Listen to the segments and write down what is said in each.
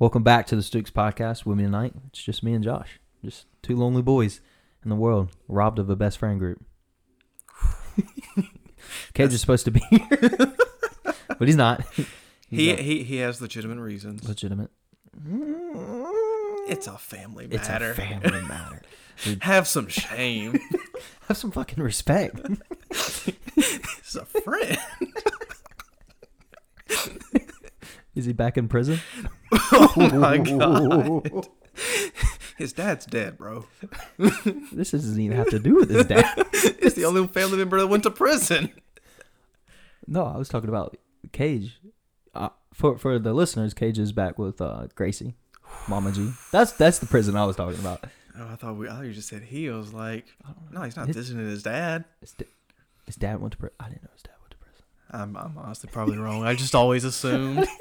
Welcome back to the Stooks podcast with me tonight. It's just me and Josh, just two lonely boys in the world, robbed of a best friend group. Cage is supposed to be here, but he's not. He's He, not he he has legitimate reasons. legitimate. It's a family It's matter. a family matter. Have some shame. Have some fucking respect. it's a friend. Is he back in prison? Oh my god. His dad's dead, bro. This doesn't even have to do with his dad. It's the only family member that went to prison. No, I was talking about Cage. Uh, for for the listeners, Cage is back with uh, Gracie, Mama G. That's that's the prison I was talking about. Oh, I thought we. I thought you just said he I was like. No, he's not His- visiting his dad. His, his dad went to prison. I didn't know his dad went to prison. I'm, I'm honestly probably wrong. I just always assumed.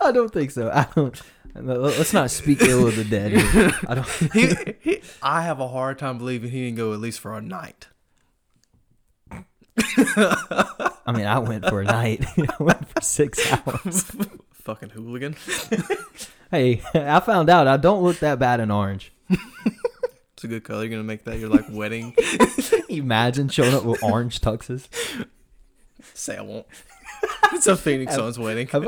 I don't think so. I don't. Let's not speak ill of the dead. here. I don't. he, he, I have a hard time believing he didn't go at least for a night. I mean, I went for a night. I went for six hours. Fucking hooligan. Hey, I found out I don't look that bad in orange. It's a good color. You're gonna make that your like wedding. Imagine showing up with orange tuxes. Say I won't. It's a Phoenix Suns wedding. Can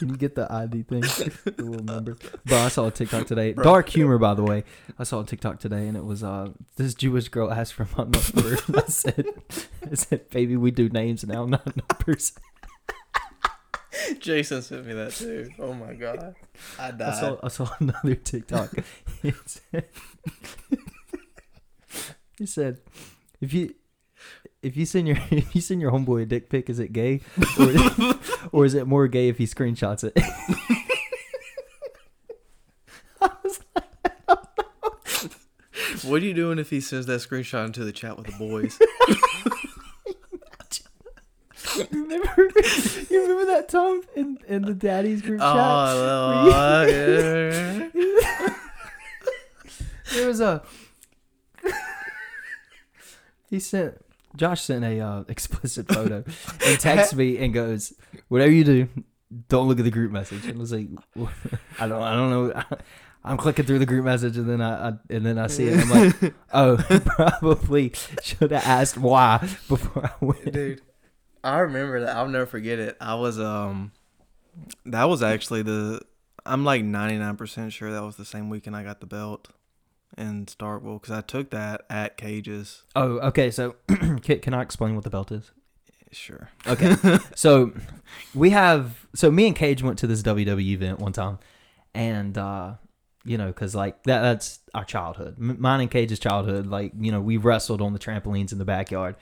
you get the ID thing? The little number. Bro, I saw a TikTok today. Dark humor, by the way. I saw a TikTok today, and it was uh this Jewish girl asked for my number. I said, I said, baby, we do names now, not numbers. Jason sent me that too. Oh my god, I I died. saw I saw another TikTok. It said, he said, if you if you send your if you send your homeboy a dick pic, is it gay, or, or is it more gay if he screenshots it? what are you doing if he sends that screenshot into the chat with the boys? Remember, you remember that time in, in the daddy's group chat? oh, yeah. There was a. he sent Josh sent a uh, explicit photo and texts me and goes, "Whatever you do, don't look at the group message." And I was like, "I don't, I don't know." I'm clicking through the group message and then I, I and then I see it. And I'm like, "Oh, probably should have asked why before I went." dude. I remember that. I'll never forget it. I was um, that was actually the. I'm like 99% sure that was the same weekend I got the belt in Starkville because I took that at Cages. Oh, okay. So, can, can I explain what the belt is? Sure. Okay. so we have so me and Cage went to this WWE event one time, and uh, you know, cause like that that's our childhood. M- mine and Cage's childhood. Like you know, we wrestled on the trampolines in the backyard.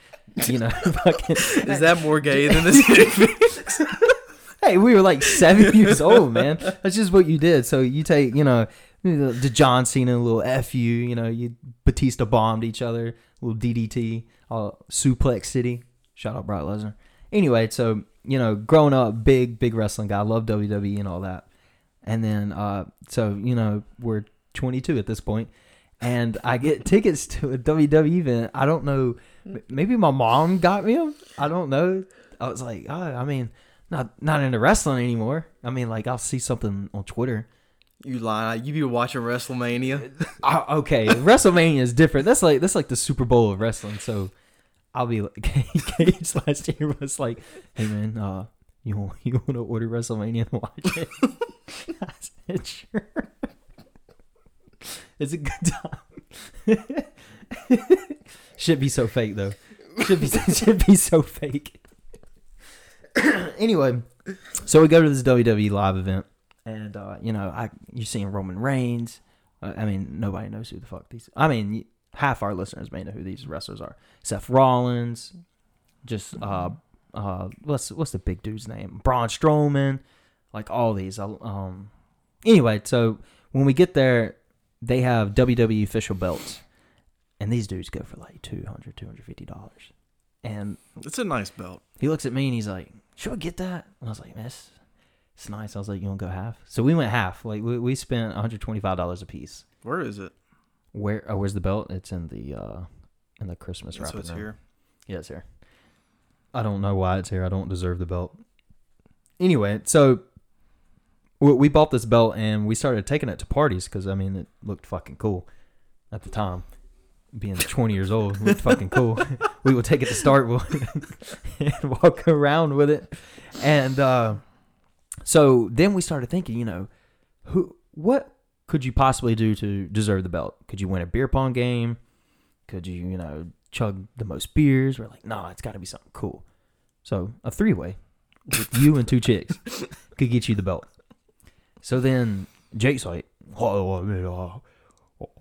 You know, fucking, Is that more gay than this? hey, we were like seven years old, man. That's just what you did. So you take, you know, the John Cena little fu. You know, you Batista bombed each other, little DDT, uh, Suplex City. Shout out Brock Lesnar. Anyway, so you know, growing up, big big wrestling guy, love WWE and all that. And then, uh, so you know, we're 22 at this point, and I get tickets to a WWE event. I don't know, maybe my mom got me them. I don't know. I was like, oh, I mean, not not into wrestling anymore. I mean, like I'll see something on Twitter. you lie. You be watching WrestleMania. I, okay, WrestleMania is different. That's like that's like the Super Bowl of wrestling. So I'll be like, Cage last year was like, hey man, uh, you want you want to order WrestleMania and watch it? I said sure. It's a good time. Should be so fake though. Should be should be so fake. anyway, so we go to this WWE live event, and uh, you know, I you're seeing Roman Reigns. Uh, I mean, nobody knows who the fuck these. I mean, half our listeners may know who these wrestlers are. Seth Rollins, just uh, uh, what's what's the big dude's name? Braun Strowman, like all these. Um, anyway, so when we get there, they have WWE official belts, and these dudes go for like 200 250 dollars. And It's a nice belt. he looks at me and he's like, "Should I get that?" And I was like, "Miss, it's, it's nice." I was like, "You want to go half?" So we went half. Like we, we spent one hundred twenty five dollars a piece. Where is it? Where? Oh, where's the belt? It's in the uh in the Christmas wrapping what's room. here. Yeah, it's here. I don't know why it's here. I don't deserve the belt. anyway, so we, bought this belt and we started taking it to parties because I mean it looked fucking cool at the time. Being 20 years old, it looked fucking cool. we would take it to Starkville and walk around with it, and uh, so then we started thinking, you know, who, what could you possibly do to deserve the belt? Could you win a beer pong game? Could you, you know, chug the most beers? We're like, nah, it's got to be something cool. So a three way with you and two chicks could get you the belt. So then Jake's like, oh, I mean, uh,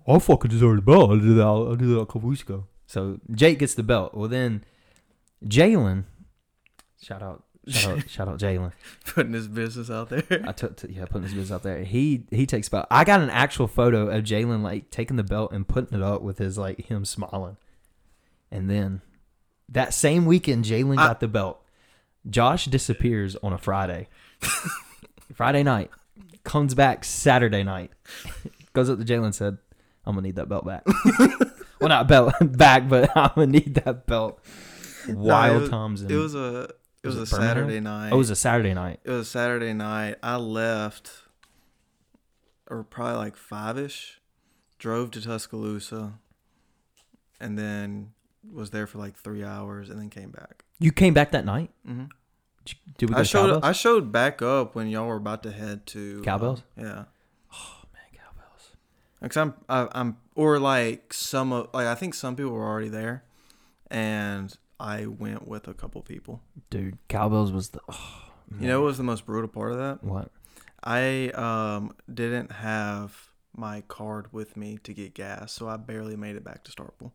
I fucking deserve the belt. I did that. I did that a couple weeks ago. So Jake gets the belt. Well, then Jalen, shout out, shout out, shout out Jalen. Putting his business out there. I took, to, yeah, putting his business out there. He he takes belt. I got an actual photo of Jalen like taking the belt and putting it up with his like him smiling. And then that same weekend, Jalen got the belt. Josh disappears on a Friday. Friday night, comes back Saturday night. Goes up to Jalen and said, "I'm gonna need that belt back." well, not belt back, but I'm gonna need that belt. Wild was- times. In, It was a it Was was, it a Birmingham? Saturday night. oh, it was a Saturday night. It was a Saturday night. I left, or probably like five ish. Drove to Tuscaloosa, and then was there for like three hours, and then came back. You came back that night. hmm Did, you, did we go I showed Cowbells? I showed back up when y'all were about to head to uh, Cowbells? yeah, oh man, cowbells. because I'm I, I'm or like some of like I think some people were already there, and I went with a couple people. Dude, cowbells was the. Oh, You know what was the most brutal part of that? what? I um didn't have my card with me to get gas, so I barely made it back to Starkville.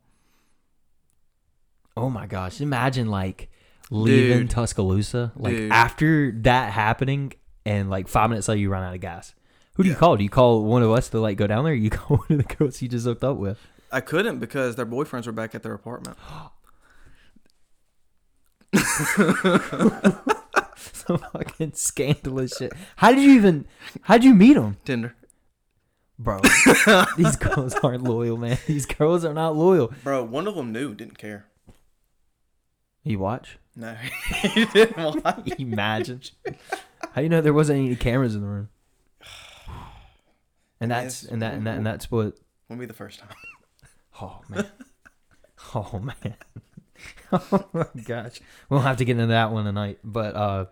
Oh my gosh! Imagine like leaving Dude. Tuscaloosa, like Dude. after that happening, and like five minutes later you run out of gas. Who do you Yeah. call? Do you call one of us to like go down there? Or you call one of the girls you just hooked up with? I couldn't because their boyfriends were back at their apartment. Some fucking scandalous shit. How did you even? How did you meet them, Tinder, bro? These girls aren't loyal, man. These girls are not loyal. bro. One of them knew, didn't care. You watch? No, he didn't want. Imagine. How do you know there wasn't any cameras in the room? And that's and that and that and that's what Won't be the first time. Oh man. Oh man. oh my gosh. We'll have to get into that one tonight. But uh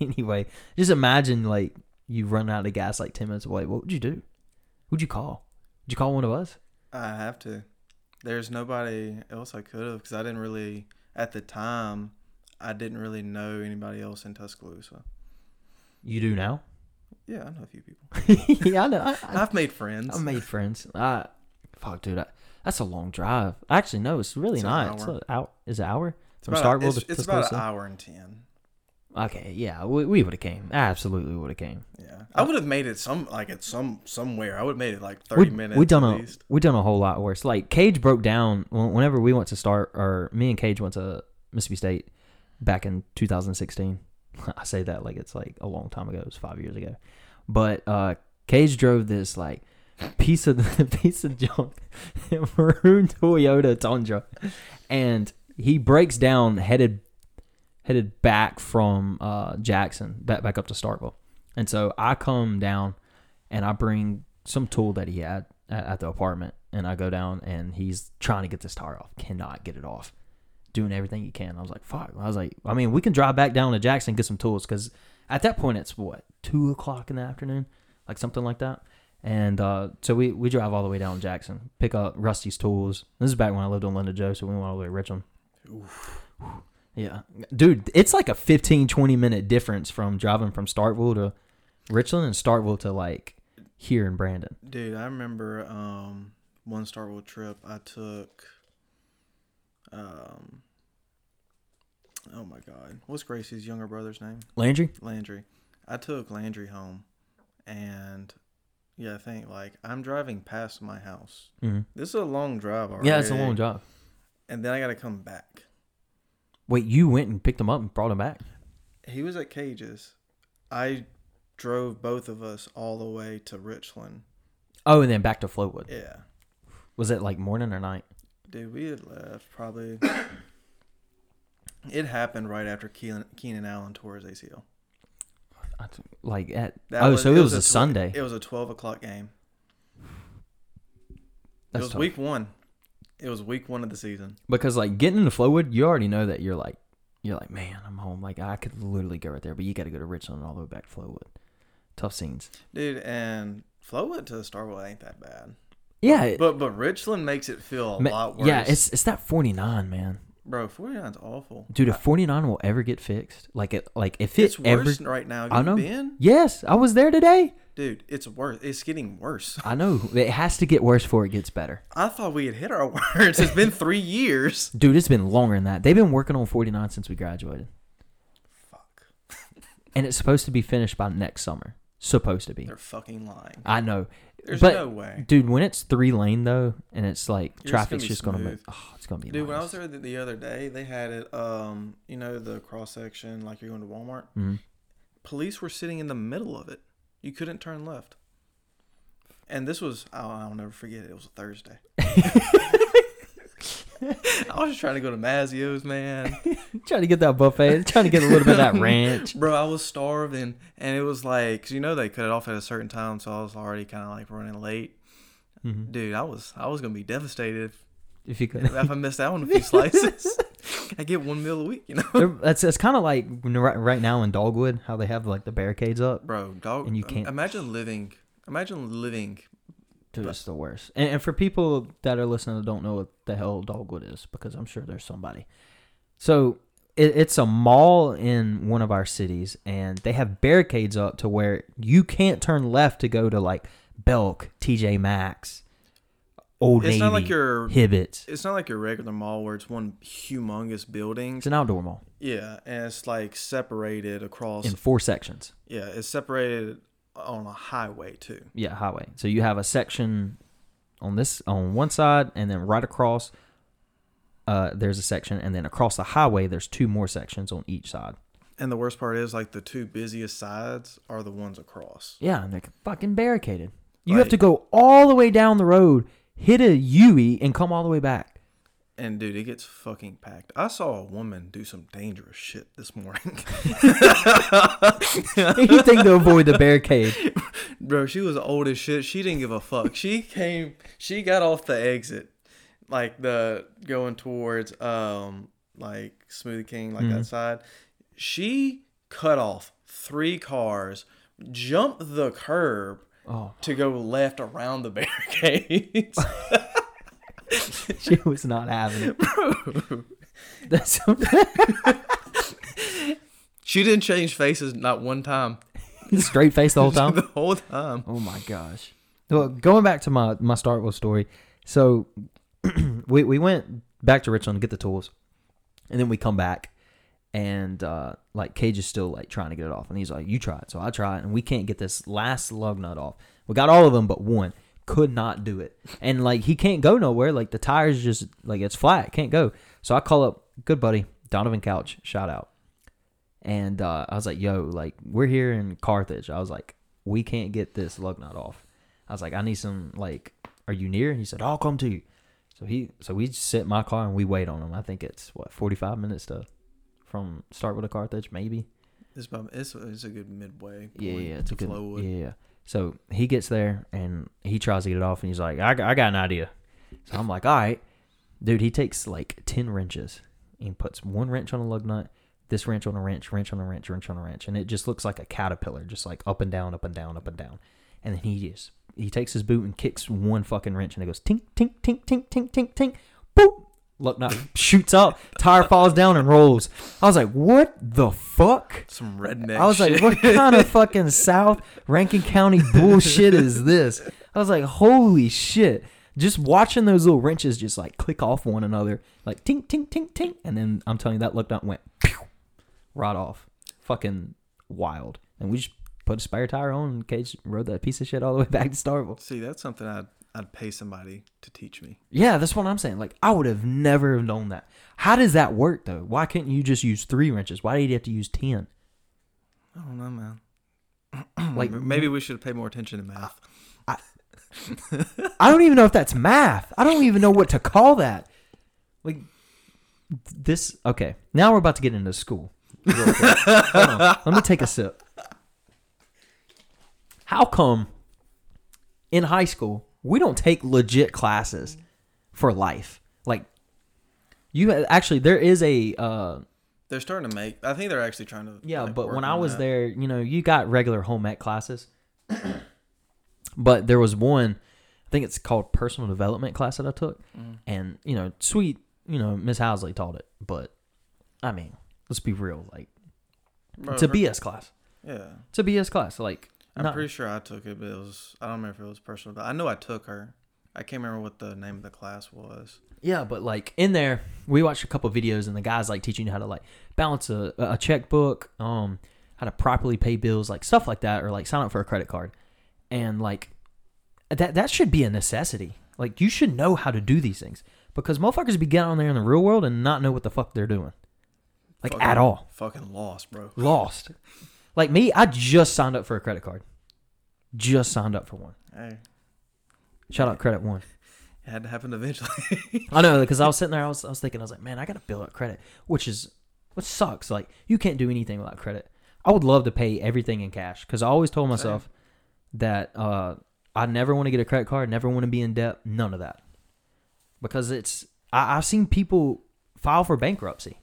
anyway, just imagine like you run out of gas like ten minutes away. What would you do? Who'd you call? Would you call one of us? I have to. There's nobody else I could have because I didn't really at the time. I didn't really know anybody else in Tuscaloosa. You do now? Yeah, I know a few people. yeah, I know. I, I've made friends. I've made friends. I fuck, dude. I, that's a long drive. Actually, no, it's really It's an not. It's an hour. Is an hour It's from about, Starkville it's, to it's about an hour and ten. Okay, yeah, we, we would have came. Absolutely would have came. Yeah, I would have made it some like at some somewhere. I would have made it like thirty we, minutes. We done at a least. we done a whole lot worse. Like Cage broke down whenever we went to start, or me and Cage went to Mississippi State back in 2016. I say that like it's like a long time ago. It was five years ago. But uh, Cage drove this like piece of piece of junk maroon Toyota Tundra, and he breaks down headed headed back from uh, Jackson back back up to Starkville. And so I come down and I bring some tool that he had at, at the apartment and I go down and he's trying to get this tire off. Cannot get it off. Doing everything he can. I was like, fuck. I was like, I mean, we can drive back down to Jackson get some tools because at that point it's what, two o'clock in the afternoon? Like something like that. And uh, so we, we drive all the way down to Jackson, pick up Rusty's tools. This is back when I lived on Linda Joe, so we went all the way to Richland. Yeah. Dude, it's like a 15, 20 minute difference from driving from Starkville to Richland and Starkville to like here in Brandon. Dude, I remember um one Starkville trip I took. Um. Oh my God, what's Gracie's younger brother's name? Landry? Landry. I took Landry home, and yeah, I think like I'm driving past my house. Mm-hmm. This is a long drive already. Yeah, it's a long drive. And then I got to come back. Wait, you went and picked him up and brought him back? He was at Cage's. I drove both of us all the way to Richland. Oh, and then back to Flowwood. Yeah. Was it like morning or night? Dude, we had left probably. it happened right after Keenan, Keenan Allen tore his ACL. Like at That oh, so it was, a tw- Sunday. It was a twelve o'clock game. That's it was tough. week one. It was week one of the season. because like getting into Flowwood, you already know that you're like you're like man, I'm home. Like I could literally go right there, but you got to go to Richland all the way back to Flowwood. Tough scenes. Dude, and Flowwood to Starkville ain't that bad. Yeah, it- But but Richland makes it feel a ma- lot worse. yeah. It's it's that 49, man. bro, 49's awful. Dude, if 49 will ever get fixed, like it, like if it It's worse ever, right now. Have I know. been? yes, I was there today. Dude, it's worse. It's getting worse. I know it has to get worse before it gets better. I thought we had hit our words. It's been three years. Dude, it's been longer than that. They've been working on 49 since we graduated, Fuck. and it's supposed to be finished by next summer. Supposed to be. They're fucking lying. I know, There's but no way. dude, when it's three lane though, and it's like It's traffic's gonna just gonna move. Oh, it's gonna be. Dude, when I was nice. there the, the other day, they had it. Um, you know the cross section, like you're going to Walmart. Mhm. Police were sitting in the middle of it. You couldn't turn left. And this was oh, I'll never forget it. It was a Thursday. I was just trying to go to Mazzio's, man. trying to get that buffet, trying to get a little bit of that ranch. Bro, I was starving, and it was like, 'cause you know, they cut it off at a certain time, so I was already kind of like running late. Mhm. Dude, I was I was gonna be devastated if, If you could, if I missed out on a few slices. I get one meal a week, you know. That's it's kind of like right, right now in Dogwood, how they have like the barricades up. Bro, dog. And you can't- imagine living. Imagine living. Dude, it's the worst. And, and for people that are listening that don't know what the hell Dogwood is, because I'm sure there's somebody. So it, it's a mall in one of our cities, and they have barricades up to where you can't turn left to go to like Belk, TJ Maxx, Old It's Navy, not like your. Hibbett's. It's not like your regular mall where it's one humongous building. It's an outdoor mall Yeah, and it's like separated across. in four sections. yeah, it's separated on a highway too. Yeah, highway. So you have a section on this on one side, and then right across, uh, there's a section, and then across the highway, there's two more sections on each side. And the worst part is like the two busiest sides are the ones across. Yeah, and they're fucking barricaded. You have to go all the way down the road, hit a U and come all the way back. And dude, it gets fucking packed. I saw a woman do some dangerous shit this morning. Anything to avoid the barricade. Bro, she was old as shit. She didn't give a fuck. She came she got off the exit. Like the going towards um like Smoothie King, like Mhm. that side. She cut off three cars, jumped the curb Oh, to go left around the barricades. she was not having it. Bro. That's She didn't change faces not one time. straight face the whole time. the whole time. Oh my gosh. Well, going back to my my Starkville story. So we we went back to Richland to get the tools, and then we come back, and uh, like Cage is still like trying to get it off, and he's like, "You try it." So I try it, and we can't get this last lug nut off. We got all of them, but one could not do it, and like he can't go nowhere. Like the tires just like it's flat, can't go. So I call up good buddy Donovan Couch, shout out. And uh, I was like, "Yo, like we're here in Carthage." I was like, "We can't get this lug nut off." I was like, "I need some like, are you near?" And he said, "I'll come to you." So he, so we just sit in my car and we wait on him. I think it's what forty five minutes to from start with a Carthage, maybe. It's about it's, it's a good midway. Yeah, yeah, it's a good. Flowwood. Yeah, yeah. So he gets there and he tries to get it off, and he's like, "I, got- I got an idea." So I'm like, "All right, dude." He takes like ten wrenches and puts one wrench on a lug nut, this wrench on a wrench, wrench on a wrench, wrench on a wrench, and it just looks like a caterpillar, just like up and down, up and down, up and down. And then he just he takes his boot and kicks one fucking wrench, and it goes tink, tink, tink, tink, tink, tink, tink, boop. Lug nut shoots up, tire falls down and rolls. I was like, "What the fuck?" Some redneck. I was like, what kind of fucking South Rankin County bullshit is this? I was like, holy shit. Just watching those little wrenches just like click off one another, like tink, tink, tink, tink. And then I'm telling you, that looked up and went pew, right off. Fucking wild. And we just put a spare tire on and Cage rode that piece of shit all the way back to Starkville. See, that's something I'd I'd pay somebody to teach me. Yeah, that's what I'm saying. Like, I would have never have known that. How does that work though? Why couldn't you just use three wrenches? Why did you have to use 10? I don't know, man. Like, maybe we should pay more attention to math. I don't even know if that's math. I don't even know what to call that. Like this. Okay, now we're about to get into school. Let me take a sip. How come in high school we don't take legit classes for life? Like you actually there is a uh They're starting to make. I think they're actually trying to. yeah, like, but when I was that. there, you know, you got regular home ec classes. but there was one, I think it's called personal development class that I took. Mm. And, you know, sweet, you know, Miss Housley taught it. But I mean, let's be real. Like Bro, it's a BS class. Yeah, It's a BS class. Like I'm pretty sure I took it, but it was. I don't remember if it was personal. But I know I took her. I can't remember what the name of the class was. Yeah, but like in there, we watched a couple videos, and the guys like teaching you how to like balance a, a checkbook, um, how to properly pay bills, like stuff like that, or like sign up for a credit card, and like that that should be a necessity. Like you should know how to do these things because motherfuckers be getting on there in the real world and not know what the fuck they're doing, like Fucking- at all, Fucking lost, bro. lost. Like me, I just signed up for a credit card, just signed up for one. Hey, Shout out Credit One. it had to happen eventually. I know because I was sitting there, I was, I was thinking, I was like, man, I got to build up credit, which is what sucks. Like you can't do anything without credit. I would love to pay everything in cash because I always told myself that uh, I never want to get a credit card, never want to be in debt, none of that, because it's I, I've seen people file for bankruptcy,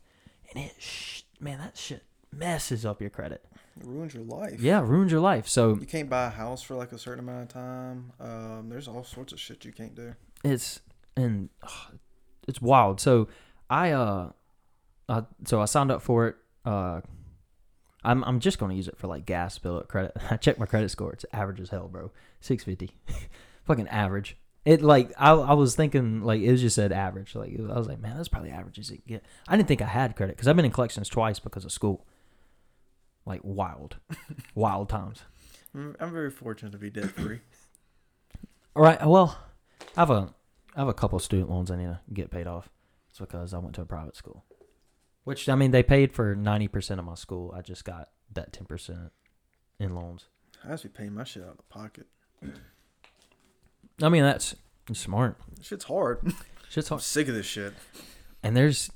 and it sh- man that shit messes up your credit. It ruins your life. Yeah, ruins your life. So You can't buy a house for like a certain amount of time. Um, there's all sorts of shit you can't do. it's and ugh, it's wild. So I uh, uh so I signed up for it. Uh, I'm I'm just gonna use it for like gas bill up credit. I checked my credit score. It's average as hell, bro. Six fifty, fucking average. It like I I was thinking like it just said average. Like I was like, man, that's probably average as it get. I didn't think I had credit because I've been in collections twice because of school. Like wild, wild times. I'm I'm very fortunate to be debt free. All right. Well, I have a I have a couple student loans I need to get paid off. It's because I went to a private school, which I mean they paid for ninety percent of my school. I just got that ten percent in loans. I have to be paying my shit out of the pocket. I mean that's smart. Shit's hard. Shit's I'm hard. sick of this shit. And there's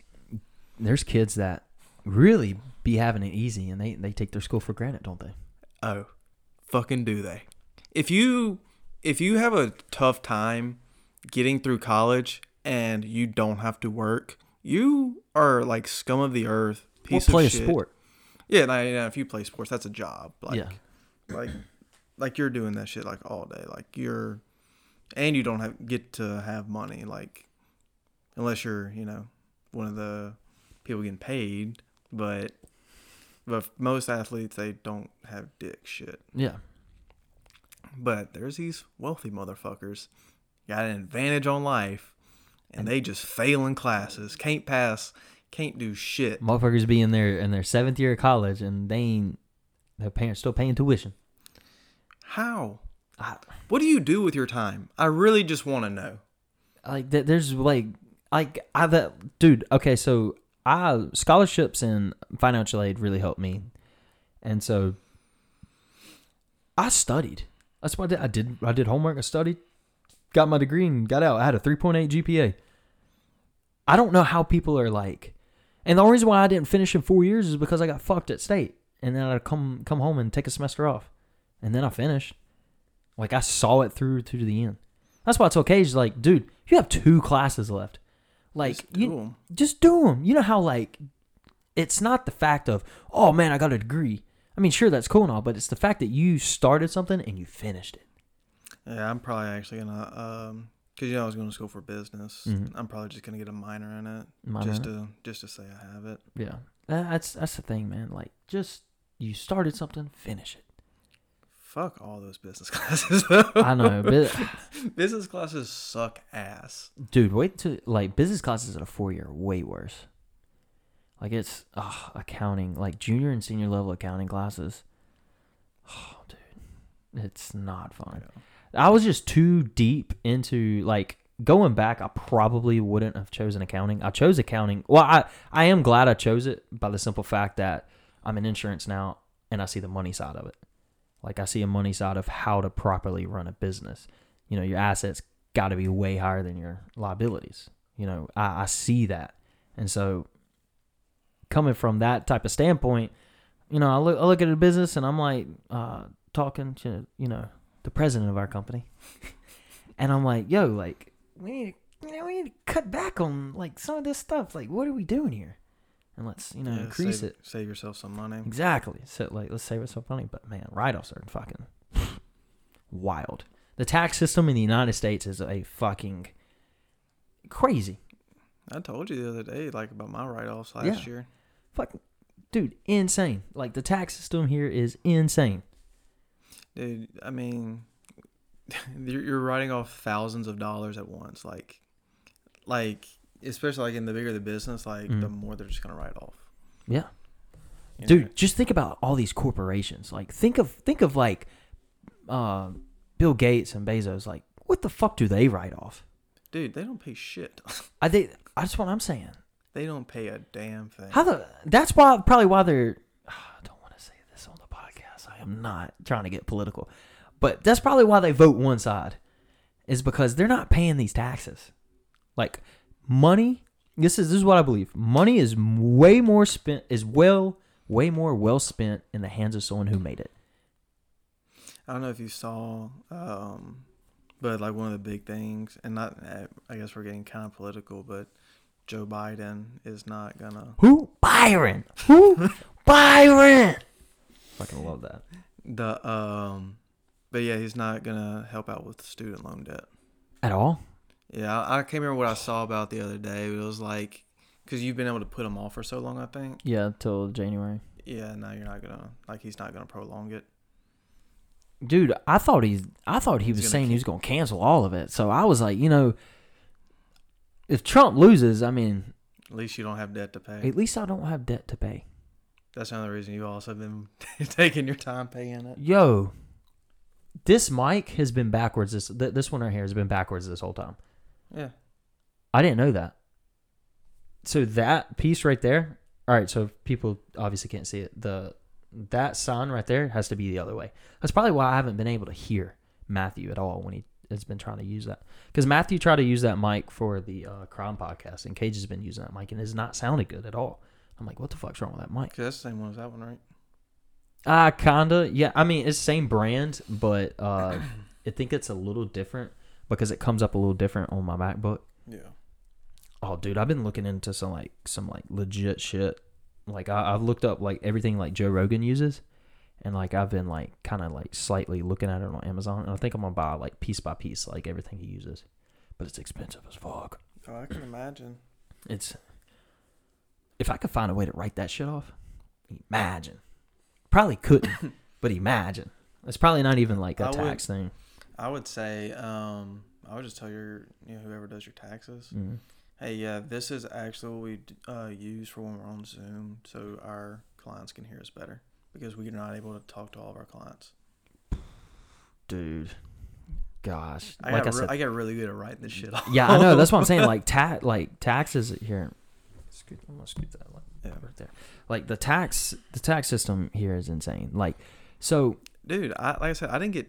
there's kids that really be having it easy, and they they take their school for granted, don't they? Oh, fucking do they? If you if you have a tough time getting through college and you don't have to work, you are like scum of the earth. Piece play of a sport. Yeah, nah, yeah. If you play sports, that's a job. Like, yeah. like, like you're doing that shit like all day. Like you're, and you don't have get to have money. Like, unless you're, you know, one of the people getting paid. But, but most athletes they don't have dick shit. Yeah. But there's these wealthy motherfuckers got an advantage on life, and they just fail in classes, can't pass, can't do shit. Motherfuckers be in their in their seventh year of college, and they ain't their parents still paying tuition. How? I, What do you do with your time? I really just want to know. like there's like like I that dude okay so I scholarships and financial aid really helped me. And so I studied. That's what I did I did I did homework I studied got my degree and got out. I had a 3.8 GPA I don't know how people are like and the only reason why I didn't finish in four years is because I got fucked at state and then I'd come come home and take a semester off and then I finished. Like I saw it through to the end. That's why it's okay. It's like, dude, you have two classes left. Like, Just you do 'em. just do them. You know how like, it's not the fact of, oh man, I got a degree. I mean, sure, that's cool and all, but it's the fact that you started something and you finished it. Yeah, I'm probably actually gonna um, cause you know I was going to school for business. Mhm. I'm probably just gonna get a minor in it, Minor just to just to say I have it. Yeah, that's that's the thing, man. Like, just you started something, finish it. Fuck all those business classes. I know, but business classes suck ass. dude, wait to like business classes at a four year way worse. Like it's ugh, accounting, like junior and senior level accounting classes. Oh, dude, it's not fun. I was just too deep into like going back. I probably wouldn't have chosen accounting. I chose accounting. Well, I I am glad I chose it by the simple fact that I'm in insurance now and I see the money side of it. Like I see a money side of how to properly run a business. You know, your assets got to be way higher than your liabilities. You know, I, I see that, and so coming from that type of standpoint, you know, I look I look at a business and I'm like, uh, talking to you know the president of our company, and I'm like, "Yo, like we need, you know, we need to cut back on like some of this stuff. Like, what are we doing here? And let's you know Yeah, increase save, it Save yourself some money. exactly. So like, let's save it money. But man, write-offs are fucking wild. The tax system in the United States is a fucking crazy. I told you the other day, like about my write-offs last Yeah. year. Fucking dude, insane. Like the tax system here is insane. Dude, I mean, you're writing off thousands of dollars at once. Like, like especially like in the bigger the business, like the Mhm. more they're just gonna write off. Yeah. you Dude, know? just think about all these corporations. Like think of think of like uh, Bill Gates and Bezos. Like what the fuck do they write off? dude, they don't pay shit. I think that's what I'm saying. they don't pay a damn thing. How the that's why probably why they're I don't want to say this on the podcast. I am not trying to get political. But that's probably why they vote one side. Is because they're not paying these taxes. Like money, this is this is what I believe. Money is way more spent is well way more well spent in the hands of someone who made it. I don't know if you saw, um, but like one of the big things, and not, uh, I guess we're getting kind of political, but Joe Biden is not gonna Who? Byron. Who? Byron. Fucking love that. the um, but yeah, he's not gonna help out with student loan debt. At all? Yeah, I, can't remember what I saw about the other day. But it was like, cause you've been able to put him off for so long, I think. Yeah, till January. Yeah, now you're not gonna like he's not gonna prolong it. Dude, I thought he's I thought he He's was saying he was going to cancel all of it. So I was like, you know, if Trump loses, I mean, At least you don't have debt to pay. at least I don't have debt to pay. That's another reason you also been taking your time paying it. Yo, this mic has been backwards. This th- this one right here has been backwards this whole time. Yeah. I didn't know that. So that piece right there. All right, so people obviously can't see it. The that sign right there has to be the other way. That's probably why I haven't been able to hear Matthew at all when he has been trying to use that. Because Matthew tried to use that mic for the uh, Crown podcast, and Cage has been using that mic, and it's not sounding good at all. I'm like, what the fuck's wrong with that mic? 'Cause that's the same one as that one, right? Uh kinda. Yeah, I mean it's same brand, but uh I think it's a little different because it comes up a little different on my MacBook. Yeah. Oh dude, I've been looking into some like some like legit shit. Like I, I've looked up like everything like Joe Rogan uses, and like I've been like kind of like slightly looking at it on Amazon, and I think I'm gonna buy like piece by piece like everything he uses, but it's expensive as fuck. Oh, I can imagine. It's if I could find a way to write that shit off, imagine. Probably couldn't, but imagine. It's probably not even like a I would- tax thing. I would say, um, I would just tell your, you know, whoever does your taxes, Mm. hey, yeah, this is actually what we uh, use for when we're on Zoom, so our clients can hear us better because we're not able to talk to all of our clients. Dude, gosh, I like got I re- said, I got really good at writing this shit off. yeah, I know. That's what I'm saying. Like ta- like taxes here. Scoot, I'm gonna scoot that like, Yeah. right there. Like the tax, the tax system here is insane. Like, so Dude, I, like I said, I didn't get,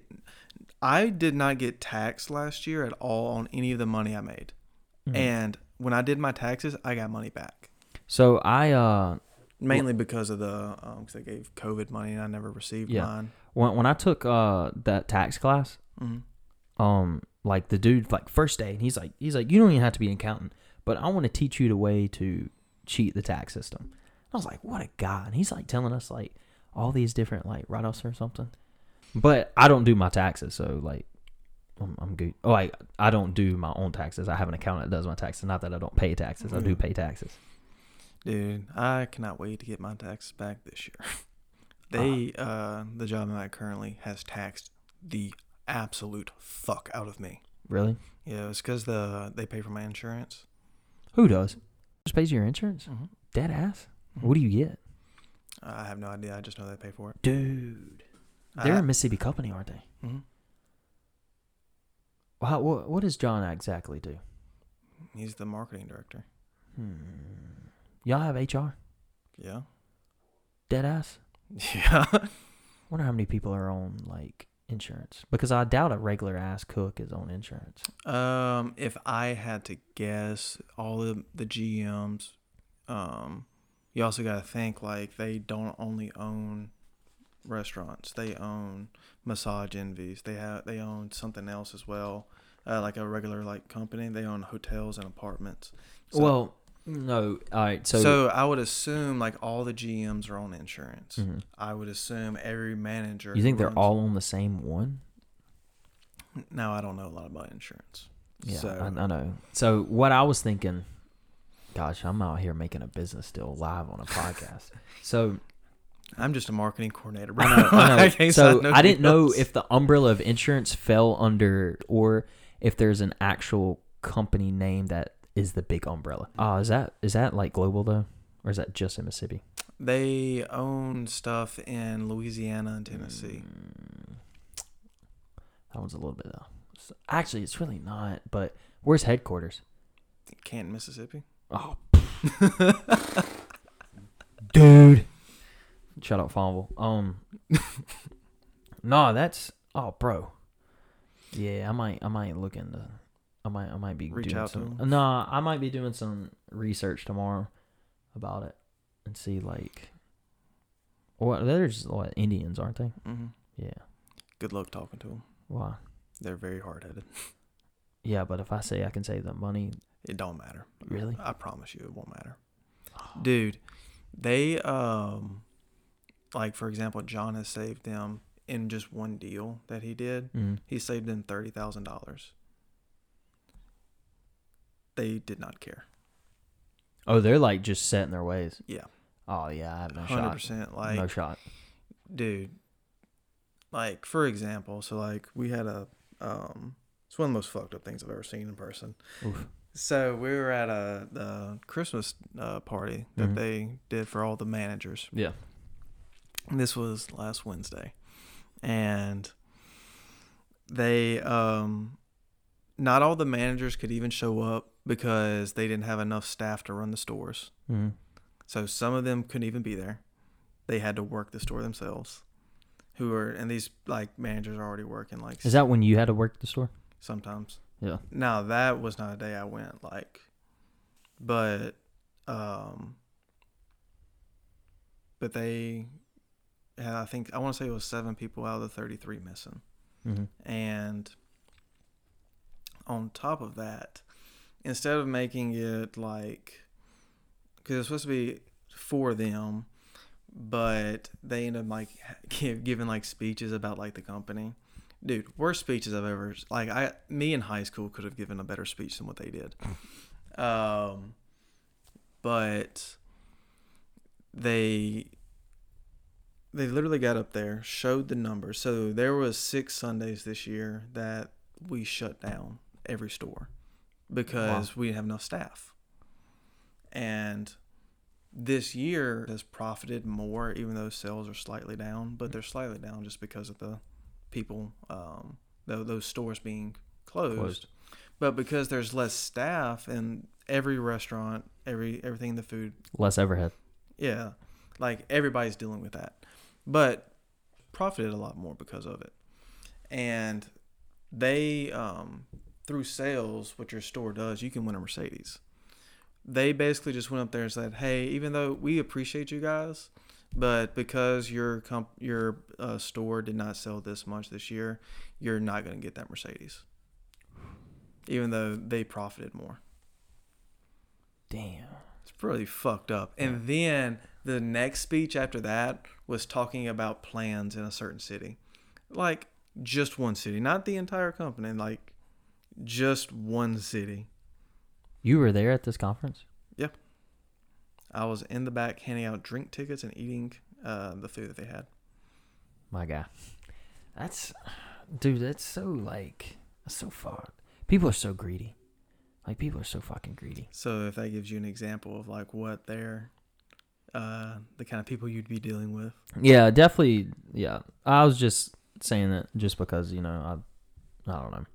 I did not get taxed last year at all on any of the money I made. mm. And when I did my taxes, I got money back. so I uh Mainly because of the, um, because they gave COVID money and I never received Yeah. mine. when when I took uh that tax class, Mm-hmm. um like the dude like first day and he's like he's like you don't even have to be an accountant but i want to teach you the way to cheat the tax system i was like what a guy and he's like telling us like all these different like write-offs or something but i don't do my taxes so like i'm, I'm good. Oh I, I don't do my own taxes. I have an accountant that does my taxes. Not that i don't pay taxes. I do pay taxes. Dude, I cannot wait to get my taxes back this year. they, uh, the job I'm at currently has taxed the absolute fuck out of me. really? Yeah, it's because the they pay for my insurance. who does? Just pays your insurance? Mm-hmm. dead ass? What do you get? I have no idea. I just know they pay for it. dude they're I- a mississippi company aren't they Mhm. Well, How, what, what does John exactly do? He's the marketing director. Hmm. Y'all have HR? Yeah. Dead ass? Yeah. Wonder how many people are on like insurance because I doubt a regular ass cook is on insurance. Um, if I had to guess, all the the GMs, um, you also got to think like they don't only own restaurants. They own Massage Envies. They have they own something else as well, uh, like a regular like company. They own hotels and apartments. So, well, no. All right. So, so, I would assume like all the GMs are on insurance. Mhm. I would assume every manager. you think they're runs- all on the same one? Now I don't know a lot about insurance. Yeah, So I, I know. So what I was thinking, gosh, I'm out here making a business deal live on a podcast. So I'm just a marketing coordinator. Bro. I know, I know. can't so I didn't know if the umbrella of insurance fell under, or if there's an actual company name that is the big umbrella. Oh, is that is that like global though, or is that just in Mississippi? they own stuff in Louisiana and Tennessee. Mm, that one's a little bit. Uh, actually, it's really not. But where's headquarters? Canton, Mississippi. Oh, dude. Shut up, Fumble. Um, no, that's oh, bro. Yeah, I might, I might look into, I might, I might be Reach doing out to some. No, I might be doing some research tomorrow about it and see like, what there's what Indians aren't they? Mm-hmm. Yeah. Good luck talking to them. Why? They're very hard headed. Yeah, but if I say I can save them money, It don't matter. really? I promise you, it won't matter. Dude, they um, like for example, John has saved them in just one deal that he did. Mm. He saved them thirty thousand dollars. They did not care. Oh, they're like just set in their ways. Yeah, Oh yeah, I have no hundred shot. percent. Like no shot. dude like for example so like we had a um it's one of the most fucked up things i've ever seen in person Oof. so we were at a the christmas uh, party that Mhm. they did for all the managers Yeah. This was last wednesday and they um not all the managers could even show up because they didn't have enough staff to run the stores Mm. so some of them couldn't even be there. They had to work the store themselves. Who are and these like managers are already working like Is that when you had to work the store? sometimes. Yeah. Now that was not a day I went like but um but they had I think I want to say it was 7 people out of the 33 missing. Mm-hmm. And on top of that, instead of making it like, because it's supposed to be for them, but they end up like giving like speeches about like the company. Dude, worst speeches I've ever like. I me in high school could have given a better speech than what they did. Um, but they they literally got up there, showed the numbers. So there was six Sundays this year that we shut down every store because we didn't have enough staff. And this year has profited more, even though sales are slightly down, but they're slightly down just because of the people, um, tho- those stores being closed. Closed. But because there's less staff and every restaurant, every everything in the food Less overhead. yeah, like everybody's dealing with that, but profited a lot more because of it. And they, um, through sales, what your store does, you can win a Mercedes. They basically just went up there and said, "Hey, even though we appreciate you guys, but because your comp- your uh, store did not sell this much this year, you're not going to get that Mercedes." Even though they profited more. Damn. It's really fucked up. And then the next speech after that was talking about plans in a certain city. Like just one city, not the entire company, like just one city. You were there at this conference? Yeah. I was in the back handing out drink tickets and eating uh, the food that they had. My guy. That's dude, that's so like that's so fucked. People are so greedy. Like people are so fucking greedy. So if that gives you an example of like what they're uh, the kind of people you'd be dealing with. Yeah, definitely yeah. I was just saying that just because, you know, I I don't know.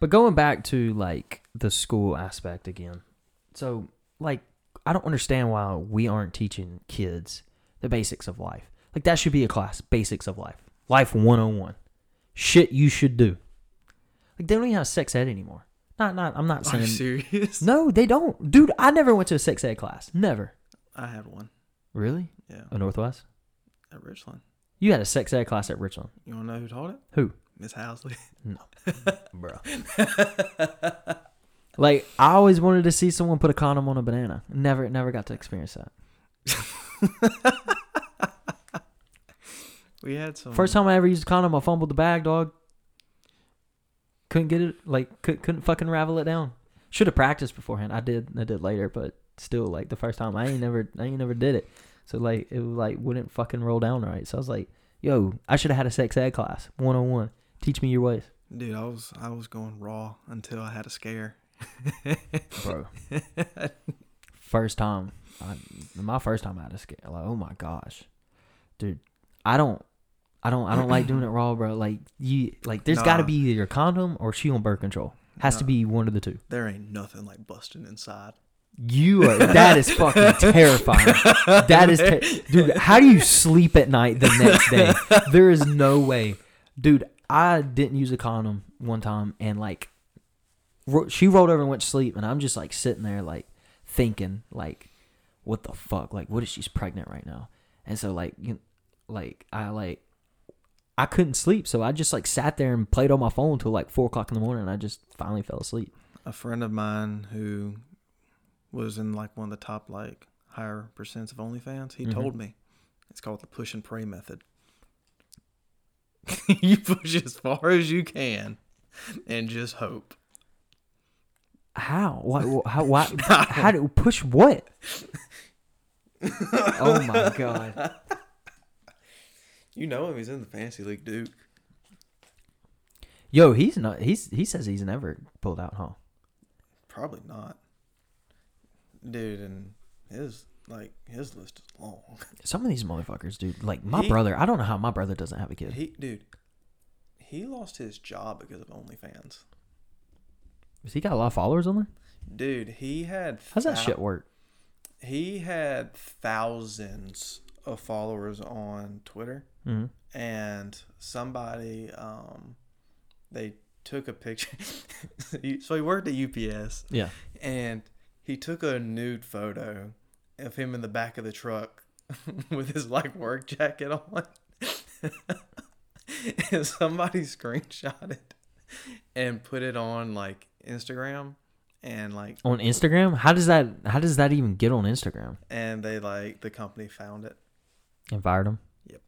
But going back to like the school aspect again. So like I don't understand why we aren't teaching kids the basics of life. Like that should be a class, basics of life. Life 101. Shit you should do. Like they don't even have sex ed anymore. Not not I'm not Are you saying serious? No, they don't. Dude, I never went to a sex ed class. Never. I had one. Really? Yeah, A Northwest? at Richland. You had a sex ed class at Richland, You want to know who taught it? Who? Miss Housley. No. Bro. like I always wanted to see someone put a condom on a banana. Never, never got to experience that. We had some. First time I ever used a condom, I fumbled the bag, dog. Couldn't get it, like could, couldn't fucking ravel it down. Should have practiced beforehand. I did, I did later, but still, like the first time, I ain't never, I ain't never did it. So like it like wouldn't fucking roll down right. So I was like, yo, I should have had a sex ed class, one on one. Teach me your ways, Dude, I was I was going raw until I had a scare. bro. first time, I, my first time I had a scare. Like, oh my gosh, dude, I don't. I don't I don't like doing it raw, bro. Like you like there's gotta be either your condom or she on birth control. Has to be one of the two. There ain't nothing like busting inside. You are that is fucking terrifying. That is ter- dude, how do you sleep at night the next day? There is no way. Dude, I didn't use a condom one time and like ro- she rolled over and went to sleep and I'm just like sitting there like thinking like what the fuck? Like what if she's pregnant right now? And so like you like I like I couldn't sleep, so I just like sat there and played on my phone until like four o'clock in the morning and I just finally fell asleep. A friend of mine who was in like one of the top like higher percents of OnlyFans, he Mhm. told me it's called the push and pray method. you push as far as you can and just hope. How? Why? How? Why? How do push what? oh my god! You know him, he's in the fantasy league, Duke. Yo, he's not. He's he says he's never pulled out, huh? Probably not. Dude, and his like his list is long. Some of these motherfuckers, dude. Like my He- brother. I don't know how my brother doesn't have a kid. He dude, he lost his job because of OnlyFans. Has he got a lot of followers on there? Dude, he had How's that thou- shit work? He had thousands of followers on Twitter, hmm and somebody um, they took a picture. so he worked at UPS, Yeah. and he took a nude photo of him in the back of the truck with his like work jacket on. and somebody screenshot it and put it on like Instagram and like On Instagram, how does that? How does that even get on Instagram? and they like the company found it. And fired him. Yep.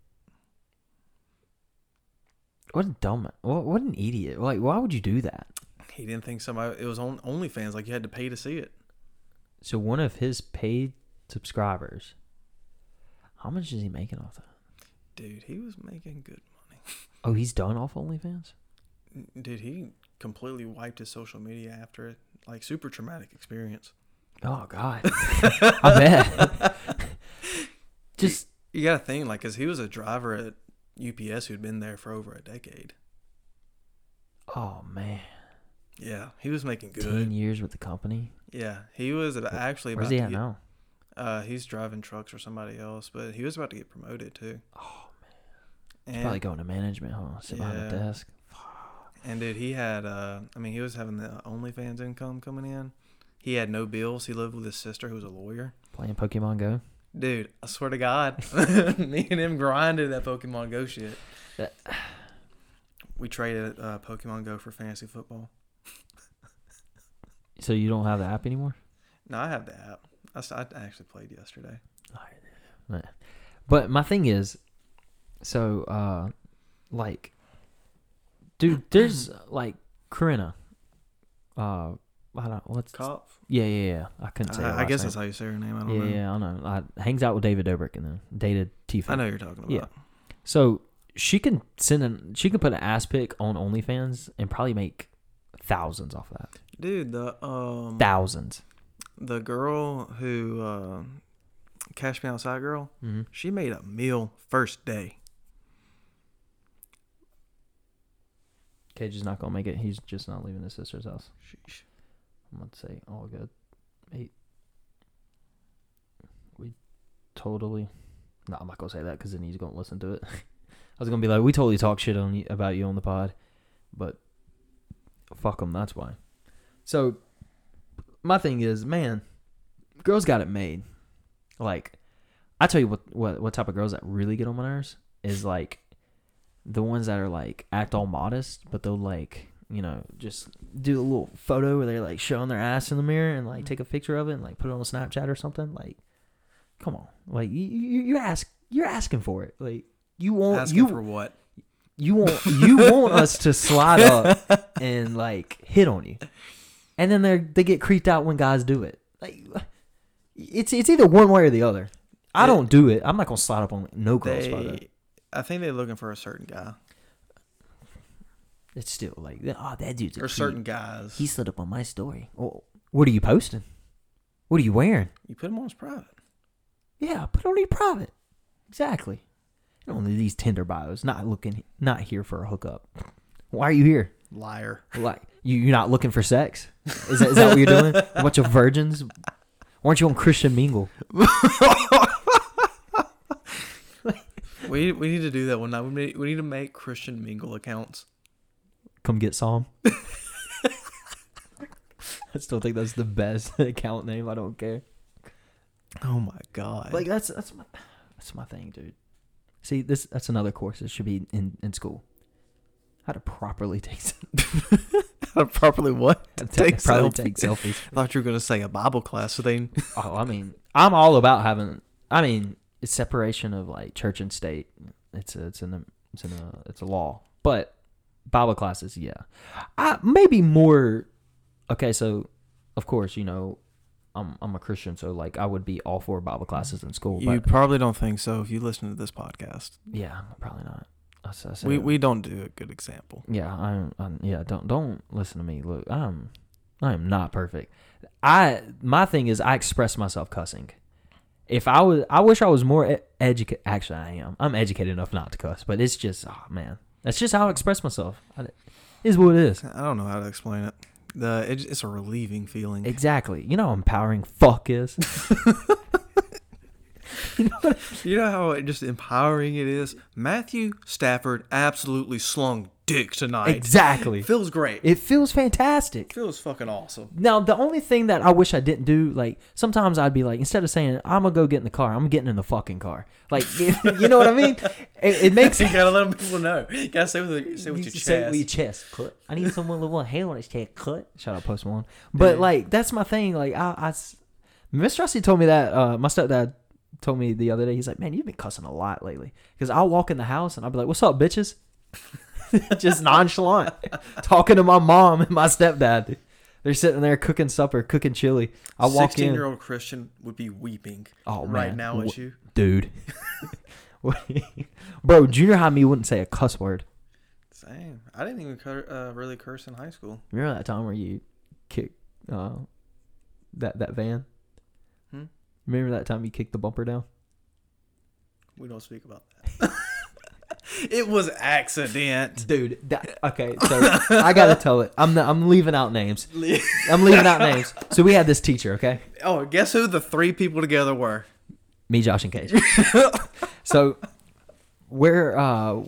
What a dumb. What, what an idiot. Like, why would you do that? He didn't think somebody it was on OnlyFans like you had to pay to see it. So one of his paid subscribers. How much is he making off that? Dude, he was making good money. Oh, he's done off OnlyFans. Dude, he completely wiped his social media after it. Like super traumatic experience. Oh God, I bet. Just You got to think like cuz he was a driver at UPS who'd been there for over a decade. oh man, Yeah, he was making good. ten years with the company. Yeah, he was actually Where's about he to at get, now? Uh, he's driving trucks for somebody else, but he was about to get promoted too. Oh man. And, Probably going to management, huh? Sit behind the Yeah. desk. and dude, he had uh, I mean, he was having the OnlyFans income coming in. He had no bills. He lived with his sister, who was a lawyer. Playing Pokemon Go. Dude, I swear to God, me and him grinded that Pokemon Go shit. That- We traded uh, Pokemon Go for fantasy football. So you don't have the app anymore? No, I have the app. I actually played yesterday. But my thing is, so uh, like, dude, there's like Corinna. Uh, I don't what's Kopf. yeah yeah yeah. I couldn't say. her I, I guess name. that's how you say her name. I don't yeah know. yeah I don't know. I hangs out with David Dobrik and then dated Tfue. I know you're talking about. Yeah. So she can send an she can put an ass pic on OnlyFans and probably make thousands off of that. Dude, the um Thousands. the girl who uh, cashed me outside girl, Mm-hmm. she made a meal first day. Cage is not gonna make it. He's just not leaving his sister's house. Sheesh. I'm gonna say all good. Eight. We totally. No, I'm not gonna say that because then he's gonna listen to it. I was gonna be like, we totally talk shit on you, about you on the pod, but fuck them. That's why. So my thing is, man, girls got it made. Like, I tell you what, what, what type of girls that really get on my nerves? is like the ones that are like act all modest, but they'll like you know just do a little photo where they're like showing their ass in the mirror and like take a picture of it and like put it on a Snapchat or something. Like, come on, like you you, you ask you're asking for it. Like you want Asking you for what? you want you want us to slide up and like hit on you, and then they they get creeped out when guys do it. Like it's it's either one way or the other. I They- don't do it. I'm not gonna slide up on no girls by that. They, I think they're looking for a certain guy It's still like oh that dude's a or creep. certain guys. He slid up on my story. Oh, what are you posting? What are you wearing? you put him on as private. Yeah, put on your private. Exactly. You don't need these Tinder bios. Not looking, not here for a hookup. Why are you here? Liar. Like you, you're not looking for sex? Is that, is that what you're doing? A bunch of virgins? Why aren't you on Christian Mingle? We we need to do that one night. We need, we need to make Christian Mingle accounts. Come get some. I still think that's the best account name. I don't care. Oh my god! Like that's that's my that's my thing, dude. See, this that's another course that should be in in school. How to properly take selfies. How to properly what? take probably selfies. take selfies. I thought you were gonna say a Bible class. They Oh, I mean, I'm all about having. I mean, it's separation of like church and state. It's a, it's in a, it's in a, uh, it's a law. But Bible classes, yeah, I maybe more. Okay, so of course, you know, I'm I'm a Christian, so like I would be all for Bible classes in school. you but probably don't think so if you listen to this podcast. yeah, probably not. I, I We we don't do a good example. Yeah, I'm, I'm. Yeah, don't don't listen to me. Look, I'm. I am not perfect. I my thing is I express myself cussing. If I was, I wish I was more educated. Actually, I am. I'm educated enough not to cuss, but it's just, oh man, that's just how I express myself. I, is what it is. I don't know how to explain it. The it, it's a relieving feeling. Exactly. You know how empowering fuck is. You know how just empowering it is. Matthew Stafford absolutely slung dick tonight. exactly. Feels great. It feels fantastic. feels fucking awesome. Now, the only thing that I wish I didn't do, like, sometimes I'd be like, instead of saying, I'm going to go get in the car, I'm getting in the fucking car. Like, you know what I mean? It, it makes You gotta let people know. You gotta say with, the, say with You your say chest. with your chest. Cut. I need someone with one hair on his chest. Cut. Shout out Post Malone. But like that's my thing. Like I, Miss Rusty told me that. Uh, my stepdad told me the other day. He's like, "Man, you've been cussing a lot lately." Because I'll walk in the house and I'll be like, "What's up, bitches?" Just nonchalant, talking to my mom and my stepdad. They're sitting there cooking supper, cooking chili. I walk in, Sixteen-year-old Christian would be weeping oh right man, now at you. dude. Bro, junior high me wouldn't say a cuss word. Same. I didn't even cur- uh, really curse in high school. Remember that time where you kicked uh, that that van? Remember that time you kicked the bumper down? We don't speak about that. it was accident. Dude, that, okay, so I gotta tell it. I'm not, I'm leaving out names. I'm leaving out names. So we had this teacher, okay? oh, guess who the three people together were? Me, Josh, and Cage. so we're uh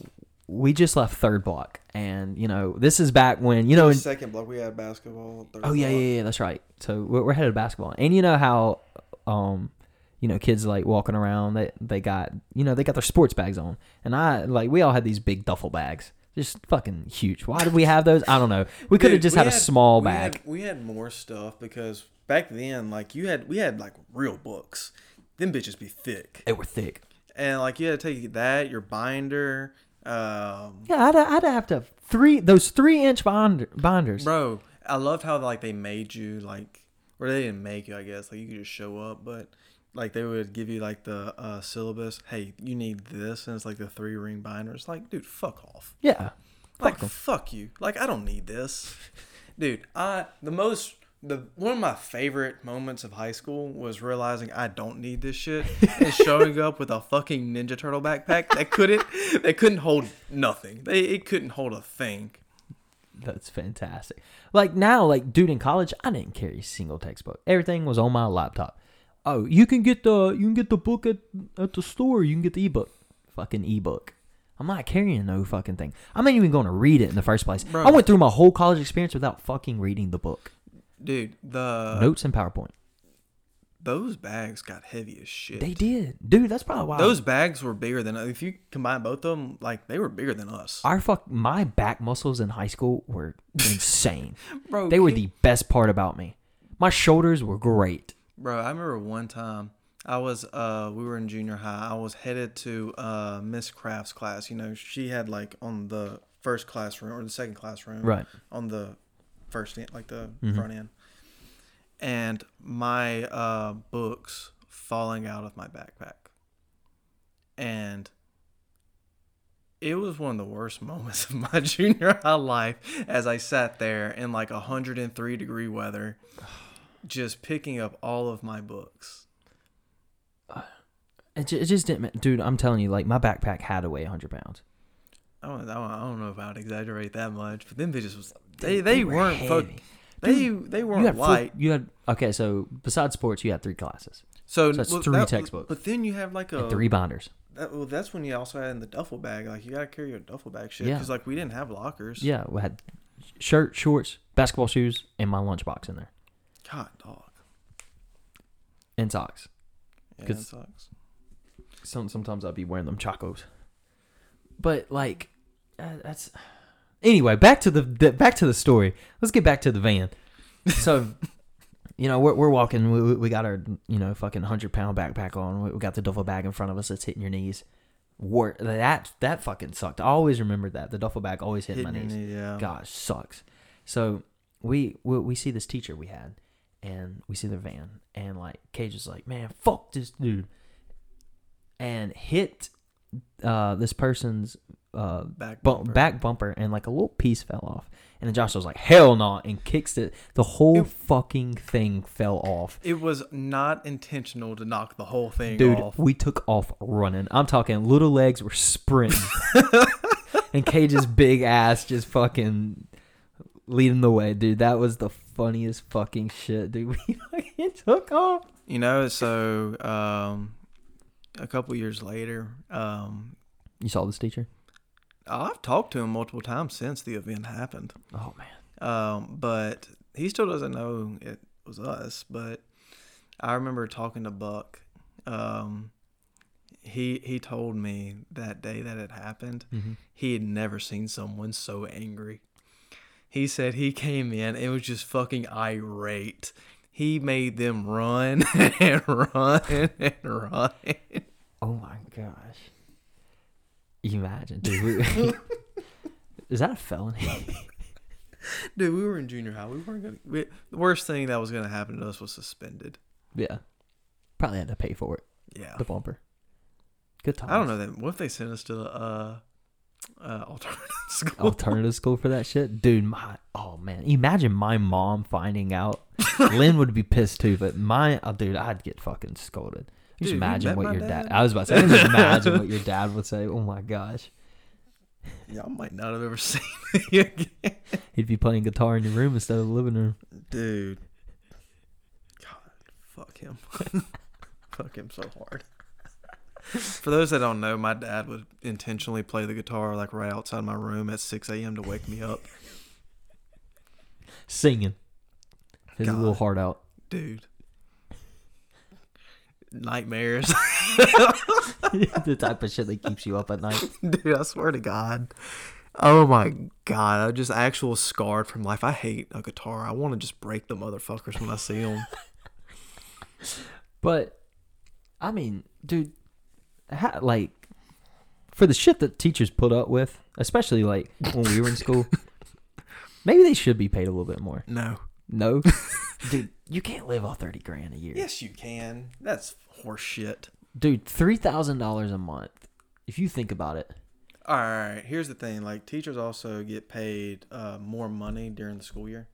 we just left third block, and you know this is back when you know in, second block we had basketball. Oh yeah, yeah, yeah, that's right. So we're, we're headed to basketball, and you know how, um, you know, kids like walking around. They they got you know they got their sports bags on, and I like we all had these big duffel bags, just fucking huge. Why did we have those? I don't know. We could have just we had, a small we bag. Had, we had more stuff because back then, like you had, we had like real books. Them bitches be thick, They were thick. and like you had to take that, your binder, um, Yeah, I'd, I'd have to have three those three inch binder, binders. bro. I loved how like they made you like, or they didn't make you, I guess. Like you could just show up, but like they would give you like the uh, syllabus. Hey, you need this, and it's like the three ring binder. It's like, dude, fuck off. Yeah, Like 'em. fuck you. Like I don't need this. Dude, I the most the one of my favorite moments of high school was realizing I don't need this shit and showing up with a fucking Ninja Turtle backpack that couldn't that couldn't hold nothing. They it couldn't hold a thing. That's fantastic. Like now, like dude in college, I didn't carry a single textbook. Everything was on my laptop. Oh, you can get the you can get the book at at the store. You can get the ebook. Fucking ebook. I'm not carrying no fucking thing. I'm not even going to read it in the first place. Bro. I went through my whole college experience without fucking reading the book, Dude, the notes and PowerPoint. Those bags got heavy as shit. They did, dude. That's probably why Those bags were bigger than if you combine both of them, like they were bigger than us. our fuck my back muscles in high school were insane. Bro, they were the best part about me. My shoulders were great. Bro, I remember one time I was uh we were in junior high. I was headed to uh Miss Craft's class. You know, she had like on the first classroom or the second classroom. Right. On the first end, like the Mhm. front end. And my uh books falling out of my backpack. And it was one of the worst moments of my junior high life as I sat there in like 103 degree weather just picking up all of my books. It, ju- it just didn't, dude. I'm telling you, like my backpack had to weigh 100 pounds. I don't, I don't, know if I would exaggerate that much, but them bitches was they they, were weren't they they You weren't had full- light. you had okay. So besides sports, you had three classes, so so that's well, three that- textbooks. But then you have like a and three binders. That, well, that's when you also had in the duffel bag. Like you gotta carry your duffel bag shit Yeah. because like we didn't have lockers. Yeah, we had shirt, shorts, basketball shoes, and my lunchbox in there, God, dog. and socks. Yeah, that sucks. Some sometimes I'd be wearing them chacos, but like uh, that's anyway. Back to the, the back to the story. Let's get back to the van. So. You know, we're, we're walking. We, we- got our, you know, fucking hundred pound backpack on. We, we got the duffel bag in front of us that's hitting your knees. War, that that fucking sucked. I always remember that the duffel bag always hit my Hitting your knees. knee, yeah. Gosh, sucks. So we, we we see this teacher we had, and we see the van, and like Cage is like, man, fuck this dude, and hit uh this person's uh Back bu- bumper. back bumper, and like a little piece fell off, and then Josh was like, hell no, and kicks it. The whole It- fucking thing fell off. It was not intentional to knock the whole thing Dude, off. we took off running. I'm talking little legs were sprinting. and Cage's big ass just fucking leading the way, dude. That was the funniest fucking shit, dude. We fucking took off. You know, so um, a couple years later, um, You saw this teacher? I've talked to him multiple times since the event happened. Oh man. Um, but he still doesn't know it was us. But I remember talking to Buck. Um, he he told me that day that it happened, Mm-hmm. he had never seen someone so angry. He said he came in and was just fucking irate. He made them run and run and run. Oh my gosh. Imagine, dude. we- Is that a felony? Dude, we were in junior high. We weren't gonna. We, the worst thing that was gonna happen to us was suspended. yeah. Probably had to pay for it. Yeah. The bumper. Good times. I don't know that. What if they sent us to the uh, uh, alternative school? alternative school for that shit, dude. My oh man, imagine my mom finding out. Lynn would be pissed too, but my oh, dude, I'd get fucking scolded. Just Dude, imagine what your dad. dad? I was about to say, just imagine what your dad would say. Oh my gosh, Y'all might not have ever seen me again. he'd be playing guitar in your room instead of the living room. Dude. God, fuck him. fuck him so hard. For those that don't know, my dad would intentionally play the guitar like right outside my room at 6 a.m. to wake me up. Singing his God. little heart out. Dude. Nightmares. the type of shit that keeps you up at night. Dude, I swear to God. Oh my God. I'm just actual scarred from life. I hate a guitar. I want to just break the motherfuckers when I see them. But I mean, dude, ha, like for the shit that teachers put up with, especially like when we were in school, maybe they should be paid a little bit more. No. No, dude, you can't live off thirty grand a year. Yes, you can. That's horseshit. dude, three thousand dollars a month. If you think about it, All right. Here's the thing. Like teachers also get paid uh, more money during the school year.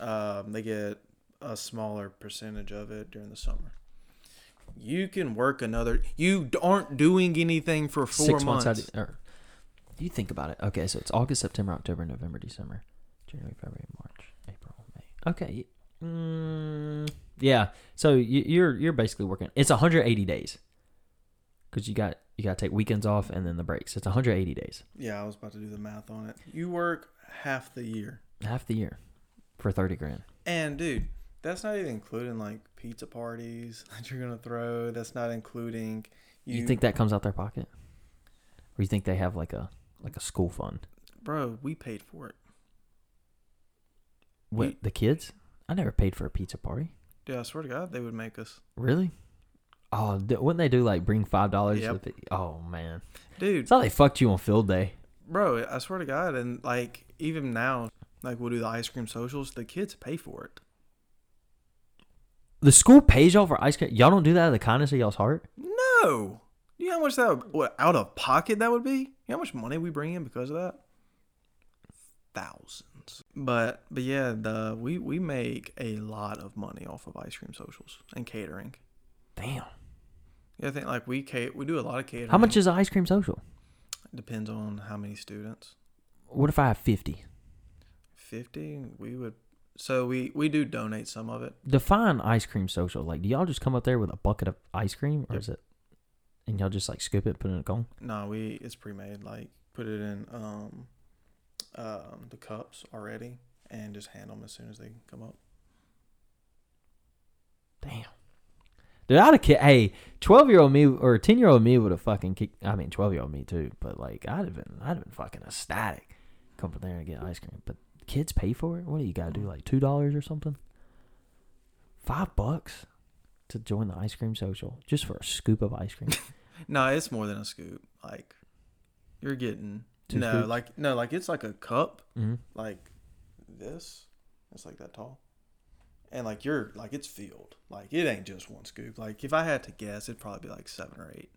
Um, they get a smaller percentage of it during the summer. You can work another. You aren't doing anything for four six months. months, or, you think about it. Okay, so it's August, September, October, November, December, January, February, March, April, May. Okay, mm, yeah. So you, you're you're basically working. It's 180 days because you got you got to take weekends off and then the breaks. It's 180 days, yeah, I was about to do the math on it. You work half the year, half the year, for 30 grand. and dude, That's not even including like pizza parties that you're gonna throw. That's not including You, think that comes out their pocket, or you think they have like a like a school fund? bro? We paid for it. What We- the kids? I never paid for a pizza party. Yeah, I swear to God, they would make us, Really? Oh, d- wouldn't they do like bring five dollars? Yep. Oh man, dude. it's how they fucked you on field day. Bro, I swear to God, and like even now, like we'll do the ice cream socials. The kids pay for it. The school pays y'all for ice cream. Y'all don't do that out of the kindness of y'all's heart. No, you know how much that what, out of pocket that would be? You know how much money we bring in because of that? Thousands. But but yeah, the we we make a lot of money off of ice cream socials and catering. Damn. Yeah, I think like we we do a lot of catering. How much is an ice cream social? depends on how many students. What if I have fifty? Fifty, we would. So we we do donate some of it. Define ice cream social. Like, do y'all just come up there with a bucket of ice cream, or Yep. is it? And y'all just like scoop it, put it in a cone. No, we it's pre-made. Like put it in um, um the cups already, and just hand them as soon as they come up. Damn. Dude, I'd have ki- hey, twelve year old me or ten year old me would have fucking kicked. I mean, twelve year old me too. But like, I'd have been, I'd have been fucking ecstatic. Come from there and get ice cream. But kids pay for it. What do you gotta do? Like two dollars or something? Five bucks to join the ice cream social just for a scoop of ice cream. No, it's more than a scoop. Like you're getting Two no, scoops? like no, like it's like a cup, mm-hmm. like this. It's like that tall, and like you're like it's filled. Like it ain't just one scoop. Like if I had to guess, it'd probably be like seven or eight.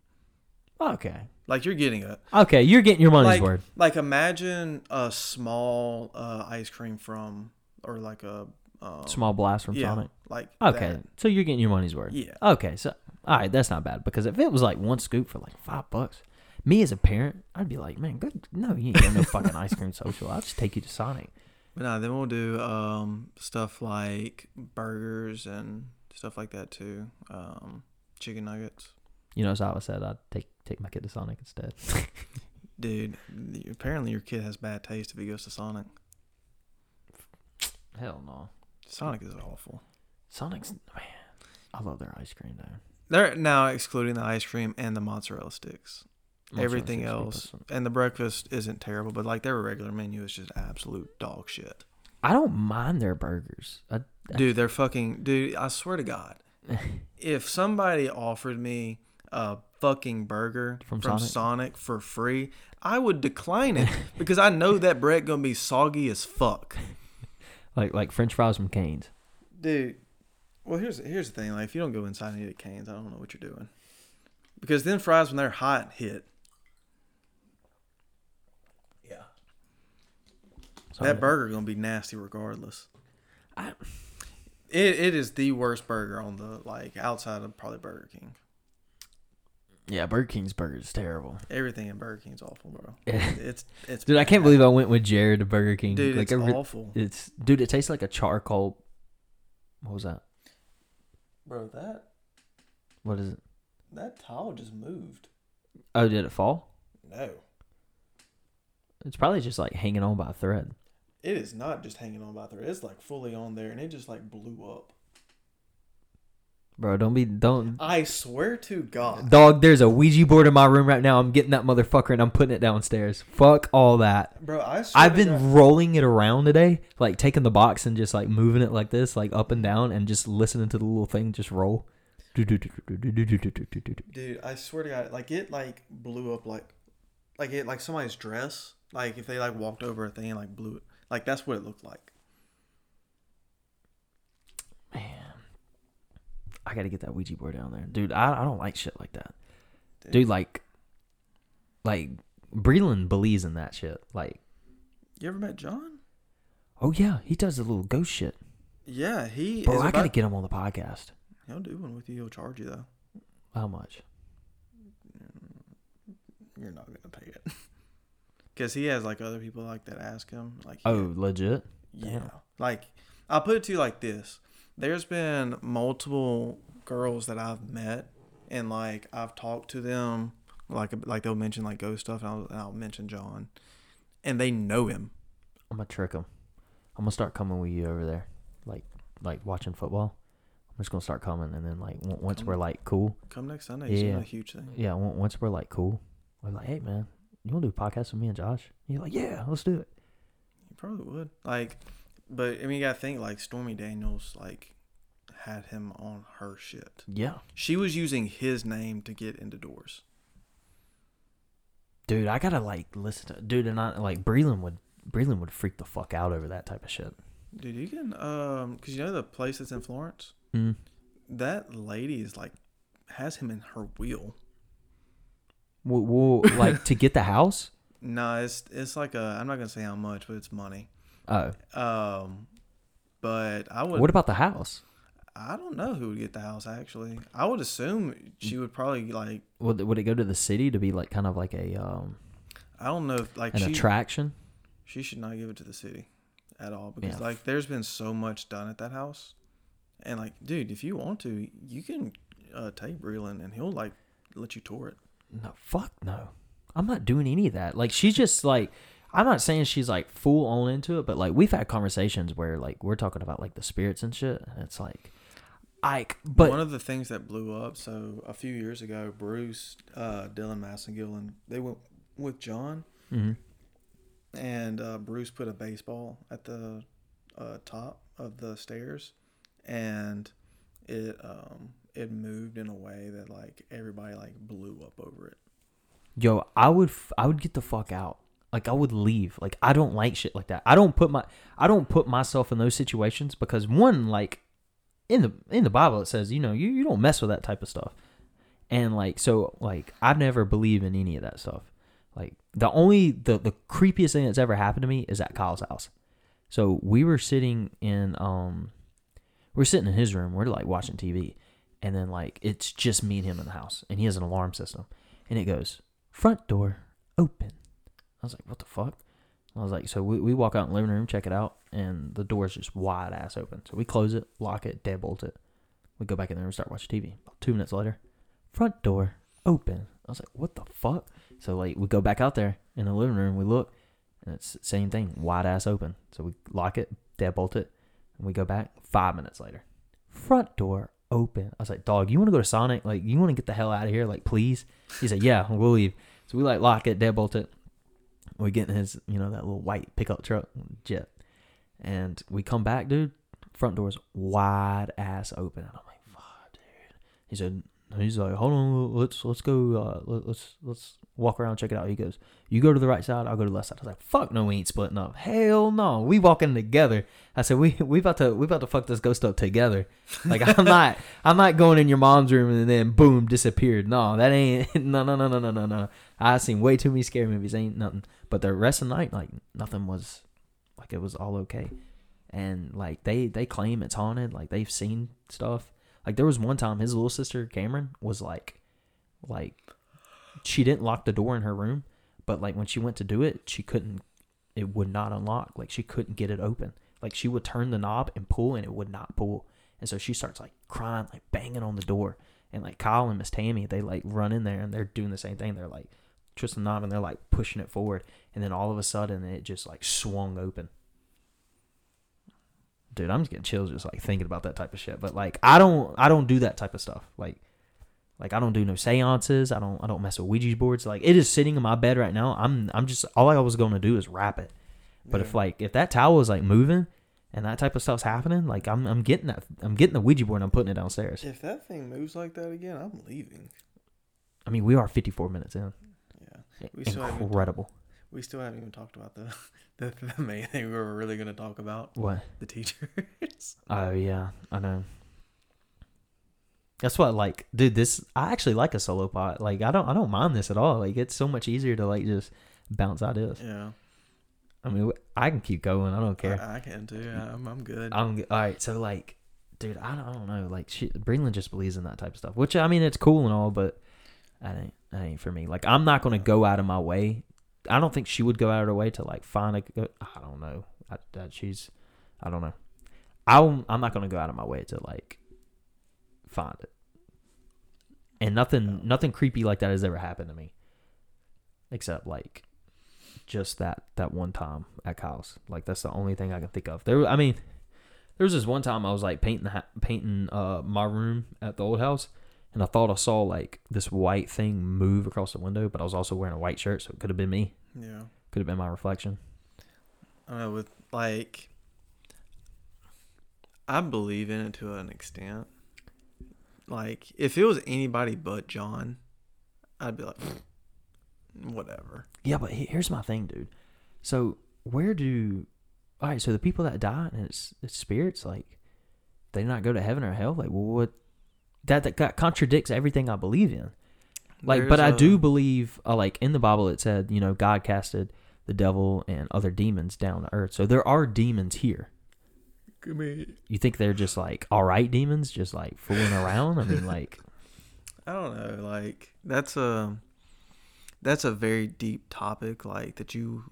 Okay. Like you're getting a Okay, you're getting your money's like worth. like imagine a small uh, ice cream from or like a um, Small blast from yeah, Sonic. like Okay, that. so you're getting your money's worth. Yeah. Okay, so all right, that's not bad because if it was like one scoop for like five bucks, me as a parent, I'd be like, man, good. No, you ain't got no fucking ice cream social. I'll just take you to Sonic. But no, then we'll do um, stuff like burgers and stuff like that too. Um, chicken nuggets. You know, as I said, I'd take take my kid to Sonic instead. Dude, apparently your kid has bad taste if he goes to Sonic. Hell no. Sonic is awful. Sonic's man, I love their ice cream though. They're now excluding the ice cream and the mozzarella sticks. Mozzarella Everything else and the breakfast isn't terrible, but like their regular menu is just absolute dog shit. I don't mind their burgers. I, Dude, they're fucking dude, I swear to God. if somebody offered me a fucking burger From from, Sonic? Sonic? for free, I would decline it because I know that bread gonna be soggy as fuck. like like French fries from Canes. Dude, well here's here's the thing. Like if you don't go inside and eat at Canes, I don't know what you're doing. Because then fries when they're hot hit. Sorry. That burger gonna be nasty regardless. I- It it is the worst burger on the like outside of probably Burger King. Yeah, Burger King's burger is terrible. Everything in Burger King's awful, bro. It's it's Dude, I can't believe I went with Jared to Burger King. dude, like it's every- awful, It's dude. It tastes like a charcoal. What was that? bro. That What is it? that towel just moved. Oh, did it fall? No, It's probably just like hanging on by a thread. It is not just hanging on by there. It's like fully on there, and it just like blew up. Bro, don't be don't I swear to God, dog. There's a Ouija board in my room right now. I'm getting that motherfucker and I'm putting it downstairs. Fuck all that. bro. I swear I've been God- rolling it around today, like taking the box and just like moving it like this, like up and down, and just listening to the little thing just roll. dude. I swear to God, like it like blew up like like it like somebody's dress. Like if they like walked over a thing and like blew it. Like that's what it looked like. Man, I gotta get that Ouija board down there, dude. I, I don't like shit like that, dude. like, like Breland believes in that shit. Like, You ever met John? oh yeah, he does the little ghost shit, Yeah, he bro. I gotta get him on the podcast. He'll do one with you. He'll charge you though. How much? You're not gonna pay it. Cause he has like other people like that ask him like Oh, legit. yeah damn. like I'll put it to you like this. There's been multiple girls that I've met and like I've talked to them like like they'll mention like ghost stuff and I'll, and I'll mention John and they know him. I'm gonna trick him. I'm gonna start coming with you over there. Like, like watching football. I'm just gonna start coming, and then like once Come- we're like cool, Come next Sunday. Yeah. a huge thing. yeah, once we're like cool, we're like, hey man, you wanna do a podcast with me and Josh? And you're like, yeah, let's do it. You probably would. Like, but I mean, you gotta think like Stormy Daniels like had him on her shit. Yeah, She was using his name to get into doors. dude, I gotta like listen to dude, and I like Breland would Breland would freak the fuck out over that type of shit. Dude, you can um, cause you know the place that's in Florence. Mm. That lady is like has him in her wheel. Well, like to get the house. No, it's it's like a. I'm not gonna say how much, but it's money. Oh, Um, but I would. what about the house? I don't know who would get the house. Actually, I would assume she would probably like. Would would it go to the city to be like kind of like a um I don't know if like an she attraction? she should not give it to the city at all because Yeah. like there's been so much done at that house, and like dude, if you want to, you can uh, take Breland and he'll like let you tour it. No, fuck no. I'm not doing any of that. Like she's just like I'm not saying she's like full on into it, but like we've had conversations where like we're talking about like the spirits and shit, and it's like, like, but one of the things that blew up. So a few years ago, Bruce, uh, Dylan Massengill, and they went with John, Mhm. and uh, Bruce put a baseball at the uh, top of the stairs, and it um, it moved in a way that like everybody like blew up over it. yo, I would f- I would get the fuck out. Like I would leave. Like I don't like shit like that. I don't put my I don't put myself in those situations because one like in the in the Bible it says you know you you don't mess with that type of stuff. And like so like I never believe in any of that stuff. Like the only the the creepiest thing that's ever happened to me is at Kyle's house. So we were sitting in um we're sitting in his room, we're like watching TV, and then like it's just me and him in the house, and he has an alarm system. And it goes, front door open. I was like, what the fuck? I was like, so we, we walk out in the living room, check it out, and the door's just wide ass open. So we close it, lock it, deadbolt it. We go back in there and start watching TV. Two minutes later, front door open. I was like, what the fuck? So like we go back out there in the living room, we look, and it's the same thing, wide ass open. So we lock it, deadbolt it, and we go back five minutes later. Front door open. I was like, dog, you want to go to Sonic? Like, you want to get the hell out of here? Like, please? He said, yeah, we'll leave. So we like lock it, deadbolt it. We get in his, you know, that little white pickup truck, jet. And we come back, dude. Front door's wide ass open. And I'm like, fuck, dude. He said, he's like, hold on, let's let's go, uh, let, let's let's walk around, check it out. He goes, you go to the right side, I'll go to the left side. I was like, fuck no, we ain't splitting up. Hell no, we walking together. I said, we we about to we about to fuck this ghost up together. Like I'm not I'm not going in your mom's room and then boom disappeared. No, that ain't no no no no no no no. I seen way too many scary movies. Ain't nothing. But the rest of the night, like nothing was, like it was all okay. And like they they claim it's haunted. Like they've seen stuff. Like there was one time his little sister Cameron was like, like, she didn't lock the door in her room, but like when she went to do it, she couldn't. It would not unlock. Like she couldn't get it open. Like she would turn the knob and pull, and it would not pull. And so she starts like crying, like banging on the door. And like Kyle and Miss Tammy, they like run in there and they're doing the same thing. They're like twisting the knob and they're like pushing it forward. And then all of a sudden it just like swung open. Dude, I'm just getting chills just like thinking about that type of shit. But like I don't I don't do that type of stuff. Like like I don't do no seances. I don't I don't mess with Ouija boards. Like it is sitting in my bed right now. I'm I'm just all I was gonna do is wrap it. But if like if that towel is like moving and that type of stuff's happening, like I'm I'm getting that I'm getting the Ouija board and I'm putting it downstairs. if that thing moves like that again, I'm leaving. I mean, we are 54 minutes in. Yeah, We still Incredible. we still haven't even talked about the the, the main thing we were really gonna talk about What? the teachers. Oh yeah, I know. That's what like, dude. This I actually like a solo pot. Like I don't I don't mind this at all. Like it's so much easier to like just bounce ideas. yeah, I mean, I can keep going. I don't care. I, I can too. I'm I'm good. I'm all right. So like, dude, I don't, I don't know. Like, she, Breland just believes in that type of stuff, which I mean, it's cool and all, but that ain't that ain't for me. Like, I'm not gonna go out of my way. I don't think she would go out of her way to like find a. I don't know. I, that she's, I don't know. I'm I'm not gonna go out of my way to like find it. And nothing nothing creepy like that has ever happened to me, except like just that that one time at Kyle's. Like that's the only thing I can think of. There, I mean, There was this one time I was like painting the painting uh my room at the old house, and I thought I saw like this white thing move across the window, but I was also wearing a white shirt, so it could have been me. Yeah. Could have been my reflection. I know with like I believe in it to an extent. Like if it was anybody but John, I'd be like whatever. Yeah, but he- here's my thing, dude. So where do all right? So the people that die and it's, it's spirits, like they not go to heaven or hell. Like, well, what? That that, contradicts everything I believe in. Like, but There's I a- do believe, uh, like in the Bible, it said, you know, God casted the devil and other demons down to earth. So there are demons here. You think they're just like all right demons, just like fooling around? I mean, like, I don't know, like that's a that's a very deep topic like that you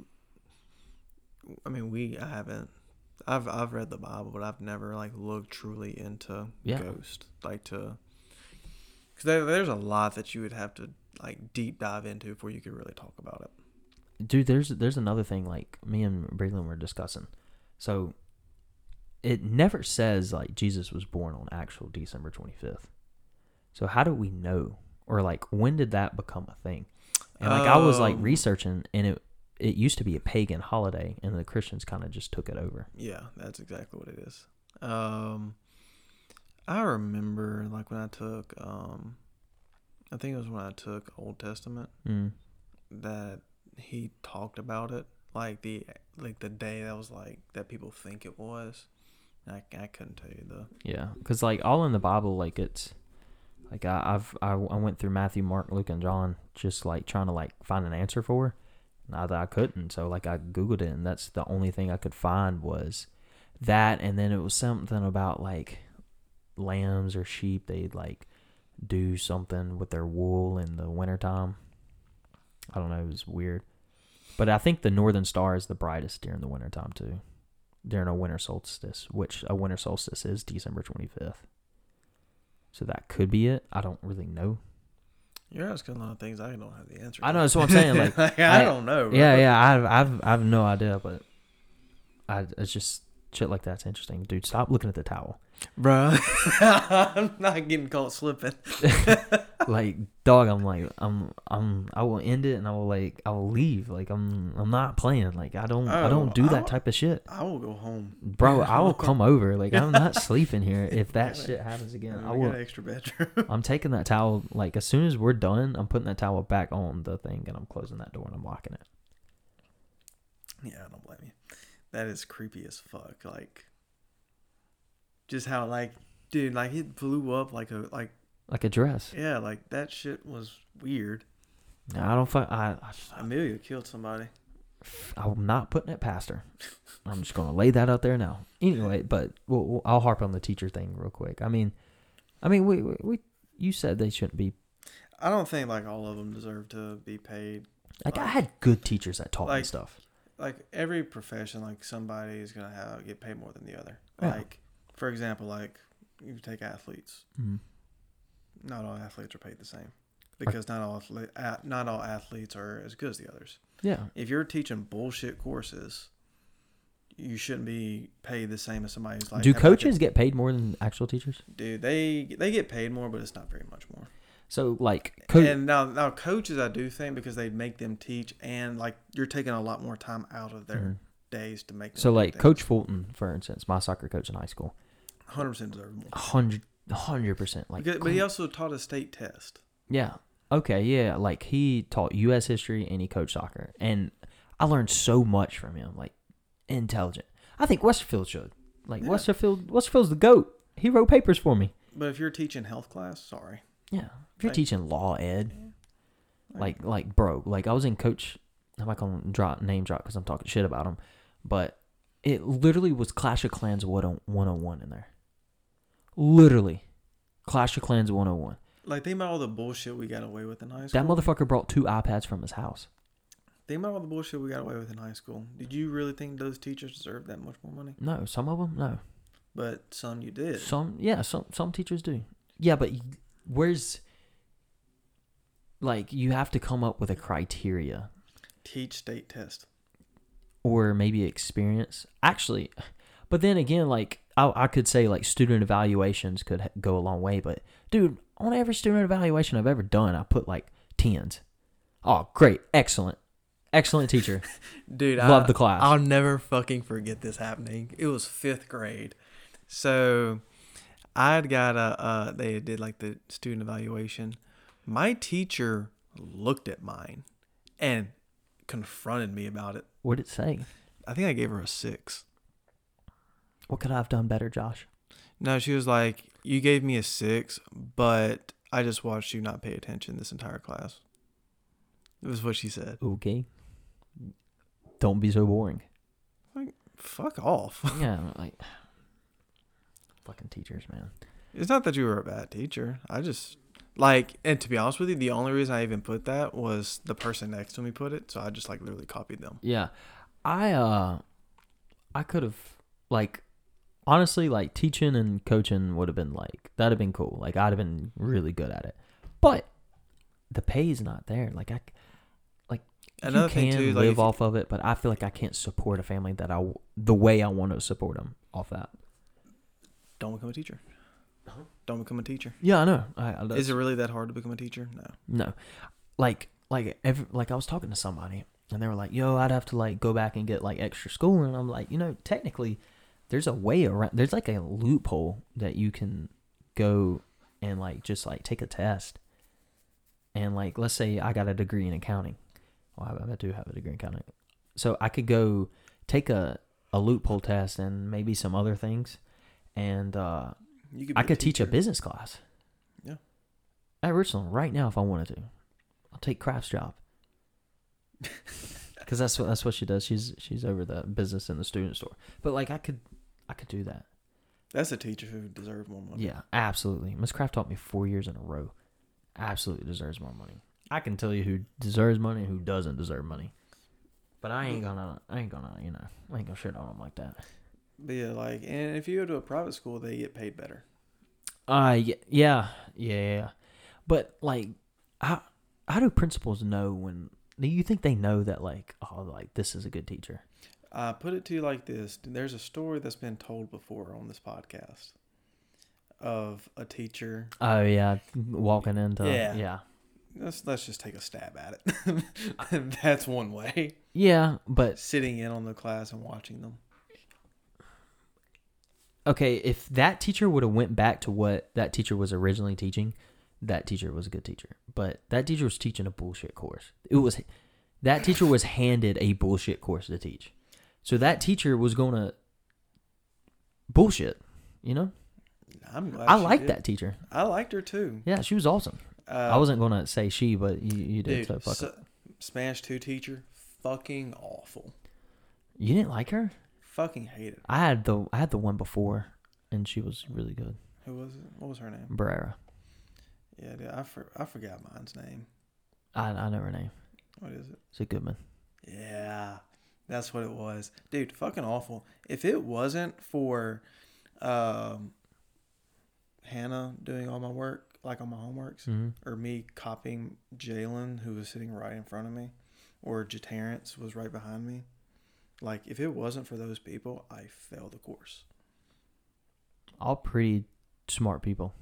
I mean, we I haven't I've I've read the Bible, but I've never like looked truly into Yeah. ghost like to cuz there, there's a lot that you would have to like deep dive into before you could really talk about it. dude there's there's another thing like me and Braylon were discussing so it never says like jesus was born on actual december 25th so how do we know or like when did that become a thing and like i was like Um, researching and it it used to be a pagan holiday and the christians kind of just took it over Yeah, that's exactly what it is. Um, I remember like when I took, um, I think it was when I took Old Testament mm. that he talked about it, like the like the day that was like that people think it was. I I couldn't tell you though. yeah because like all in the bible like it's like I, i've I, I went through matthew mark luke and john just like trying to like find an answer for not that i couldn't. So like i googled it and that's the only thing i could find was that and then it was something about like lambs or sheep they'd like do something with their wool in the wintertime. I don't know it was weird. But i think the northern star is the brightest during the wintertime too during a winter solstice which a winter solstice is december 25th so that could be it i don't really know You're asking a lot of things I don't have the answer. I know, that's what I'm saying, like, I, I- don't know. bro. yeah yeah i've i've, I've no idea but i it's just shit like that's interesting dude stop looking at the towel bro. I'm not getting caught slipping. like dog i'm like i'm i'm i will end it and i will like i will leave like i'm i'm not playing like i don't i don't Oh, do that I'll- type of shit I will go home. bro i will come over like i'm not sleeping here if that shit happens again i I will extra bedroom. i'm taking that towel like as soon as we're done i'm putting that towel back on the thing and i'm closing that door and i'm locking it Yeah, I don't blame you. That is creepy as fuck. Like, just how like, dude, like it blew up like a like like a dress yeah, like that shit was weird. i don't fuck i, I Amelia killed somebody. I'm not putting it past her. I'm just gonna lay that out there now. Anyway, but we'll, we'll- I'll harp on the teacher thing real quick. I mean, I mean, we, we, we you said they shouldn't be. I don't think like all of them deserve to be paid. Like I had good teachers that taught me stuff. Like every profession, like somebody is gonna have get paid more than the other. Yeah. Like, for example, like you take athletes. Mhm. Not all athletes are paid the same because not all not all athletes are as good as the others. Yeah, if you're teaching bullshit courses, you shouldn't be paid the same as somebody who's like. do have, like, coaches get paid more than actual teachers? dude, they they get paid more, but it's not very much more. So like, co- and now now coaches, I do think because they make them teach, and like you're taking a lot more time out of their Mhm. days to make. Them so like Coach Fulton, for instance, my soccer coach in high school, hundred percent deserve more. hundred hundred percent like. Because- but he also taught a state test. Yeah. Okay. Yeah. Like he taught U.S. history and he coached soccer, and I learned so much from him. Like intelligent. I think Westerfield should. Like Yeah. Westerfield. Westerfield's the goat. He wrote papers for me. But if you're teaching health class, sorry. Yeah. If you're Like- teaching law ed, like like bro, like I was in coach. I'm not gonna drop name drop because I'm talking shit about him, but it literally was Clash of Clans 101 in there. Literally, Clash of Clans 101. like think about all the bullshit we got away with in high school. That motherfucker brought two iPads from his house. Think about all the bullshit we got away with in high school. Did you really think those teachers deserve that much more money? No, some of them no. But some you did. Some yeah, some some teachers do. Yeah, but where's like you have to come up with a criteria Teach state test. or maybe experience. Actually, but then again, like I, I could say like student evaluations could go a long way, but dude, on every student evaluation I've ever done, I put like tens. Oh, great, excellent, excellent teacher. Dude, Love I, the class. I'll never fucking forget this happening. It was fifth grade, so I'd got a. Uh, they did like the student evaluation. My teacher looked at mine and confronted me about it. What'd it say? I think I gave her a six. What could I have done better, Josh? No, she was like, "You gave me a six, but I just watched you not pay attention this entire class." It was what she said. Okay. Don't be so boring. Like, fuck off. yeah, like fucking teachers, man. It's not that you were a bad teacher. I just like, and to be honest with you, the only reason I even put that was the person next to me put it, so I just like literally copied them. Yeah. I uh I could have like honestly like teaching and coaching would have been like that'd have been cool. Like I'd have been really good at it. But the pay's not there. Like I Another you can too, like live off of it, but I feel like I can't support a family that I the way I want to support them off that. don't become a teacher. Uh-huh. Don't become a teacher. Yeah, I know. I, I Is it really that hard to become a teacher? No. No, like like every like I was talking to somebody and they were like, "Yo, I'd have to like go back and get like extra school," and I'm like, you know, technically, there's a way around. There's like a loophole that you can go and like just like take a test, and like let's say I got a degree in accounting. Well, I, I do have a degree in accounting, so I could go take a a loophole test and maybe some other things, and uh, could. I could teach a business class. Yeah. At Richland right now if I wanted to. I'll take Craft's job. Cuz that's what that's what she does. She's she's over the business in the student store. But like I could I could do that. That's a teacher who deserves more money. Yeah, absolutely. Miss Craft taught me 4 years in a row. Absolutely deserves more money. I can tell you who deserves money and who doesn't deserve money. But I ain't gonna I ain't gonna, you know, I ain't gonna shit on them like that. But yeah, like, and if you go to a private school, they get paid better. Uh, yeah, yeah, yeah. But like, how how do principals know when? Do you think they know that like, oh, like this is a good teacher? Uh, put it to you like this: There's a story that's been told before on this podcast of a teacher. Oh yeah, walking into Yeah. yeah, Let's let's just take a stab at it. that's one way. yeah. But Sitting in on the class and watching them. okay, if that teacher would have went back to what that teacher was originally teaching, that teacher was a good teacher. But that teacher was teaching a bullshit course. It was that teacher was handed a bullshit course to teach. So that teacher was gonna bullshit. You know, I'm glad I she like did. that teacher. I liked her too. Yeah, she was awesome. Uh, I wasn't gonna say she, but you, you did. dude. so fuck so- it. Spanish two teacher, fucking awful. You didn't like her? Fucking hated. I had the I had the one before, and she was really good. Who was it? What was her name? Barrera. Yeah, dude, I for, I forgot mine's name. I I know her name. What is it? It's a Goodman. Yeah, that's what it was, dude. Fucking awful. If it wasn't for, um, Hannah doing all my work, like all my homeworks, hmm or me copying Jalen, who was sitting right in front of me, or Jaterrence was right behind me. Like, if it wasn't for those people, I failed the course. All pretty smart people.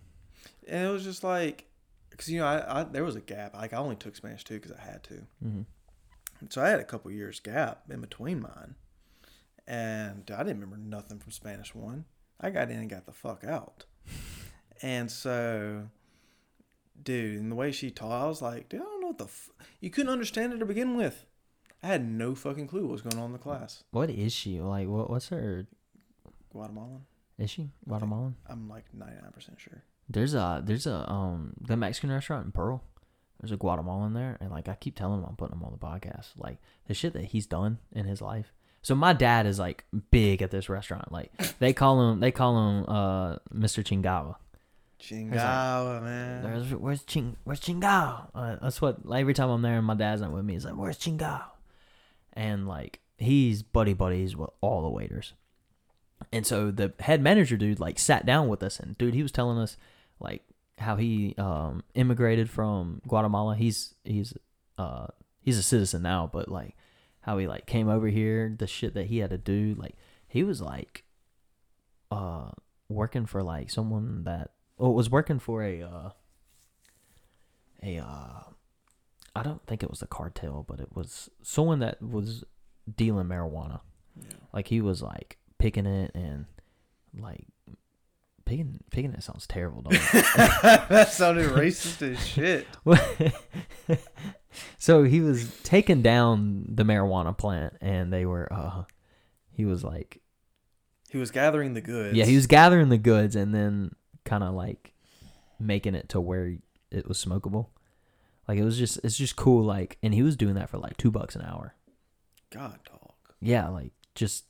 And it was just like, because you know, I, I there was a gap. Like, I only took Spanish two because I had to. hmm So I had a couple years gap in between mine, and I didn't remember nothing from Spanish one. I got in and got the fuck out, and so, dude, and the way she taught, I was like, dude, I don't know what the f-. you couldn't understand it to begin with. I had no fucking clue what was going on in the class. What is she like? What what's her? Guatemalan. Is she Guatemalan? I'm like 99 percent sure. There's a there's a um the Mexican restaurant in Pearl. There's a Guatemalan there, and like I keep telling him I'm putting him on the podcast. Like the shit that he's done in his life. So my dad is like big at this restaurant. Like they call him they call him uh Mr. Chingawa. Chingao, man. There's, where's Ching Where's Chingao? Uh, that's what like, every time I'm there and my dad's not with me, he's like, Where's Chingao? And like he's buddy buddies with all the waiters. And so the head manager dude like sat down with us and dude he was telling us like how he um immigrated from Guatemala. He's he's uh he's a citizen now, but like how he like came over here, the shit that he had to do, like he was like uh working for like someone that well was working for a uh a uh I don't think it was a cartel, but it was someone that was dealing marijuana. Yeah. Like he was like picking it and like picking it sounds terrible, don't that sounded racist as shit. so he was taking down the marijuana plant and they were uh he was like He was gathering the goods. yeah, he was gathering the goods and then kind of like making it to where it was smokable. Like it was just it's just cool like and he was doing that for like 2 bucks an hour. God, dog. Yeah, like just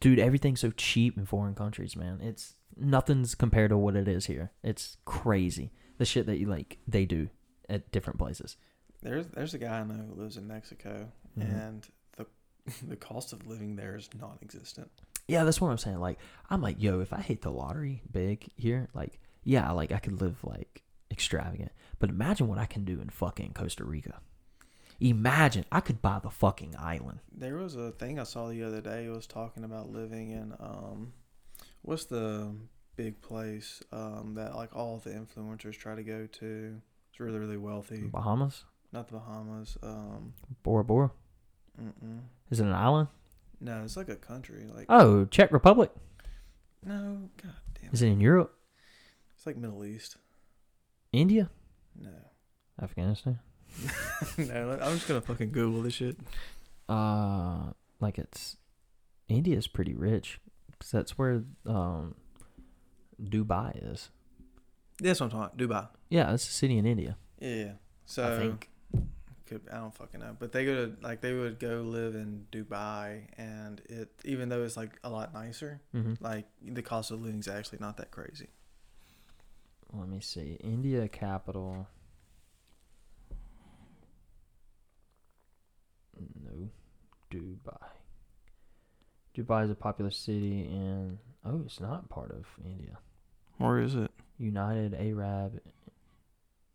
dude, everything's so cheap in foreign countries, man. It's nothing's compared to what it is here. It's crazy. The shit that you like they do at different places. There's there's a guy I know who lives in Mexico, Mhm. and the the cost of living there is non-existent. Yeah, that's what I'm saying. Like, I'm like, yo, if I hit the lottery big here, like, yeah, like I could live like extravagant. But imagine what I can do in fucking Costa Rica. Imagine I could buy the fucking island. There was a thing I saw the other day. It was talking about living in um, what's the big place um that like all the influencers try to go to? It's really really wealthy. Bahamas, Not the Bahamas. Um, Bora Bora. mm-mm. Is it an island? no, it's like a country. Like Oh, Czech Republic. no, god damn. Is it in Europe? It's like Middle East. India? No, Afghanistan? no. I'm just gonna fucking Google this shit. Uh, like it's India's pretty rich. 'Cause that's where um Dubai is. That's what I'm talking. Dubai. Yeah, it's a city in India. Yeah. So I think. could I don't fucking know, but they go to like they would go live in Dubai, and it even though it's like a lot nicer, hmm like the cost of living is actually not that crazy. Let me see. India capital. No. Dubai. Dubai is a popular city in. Oh, it's not part of India. Where is it? United Arab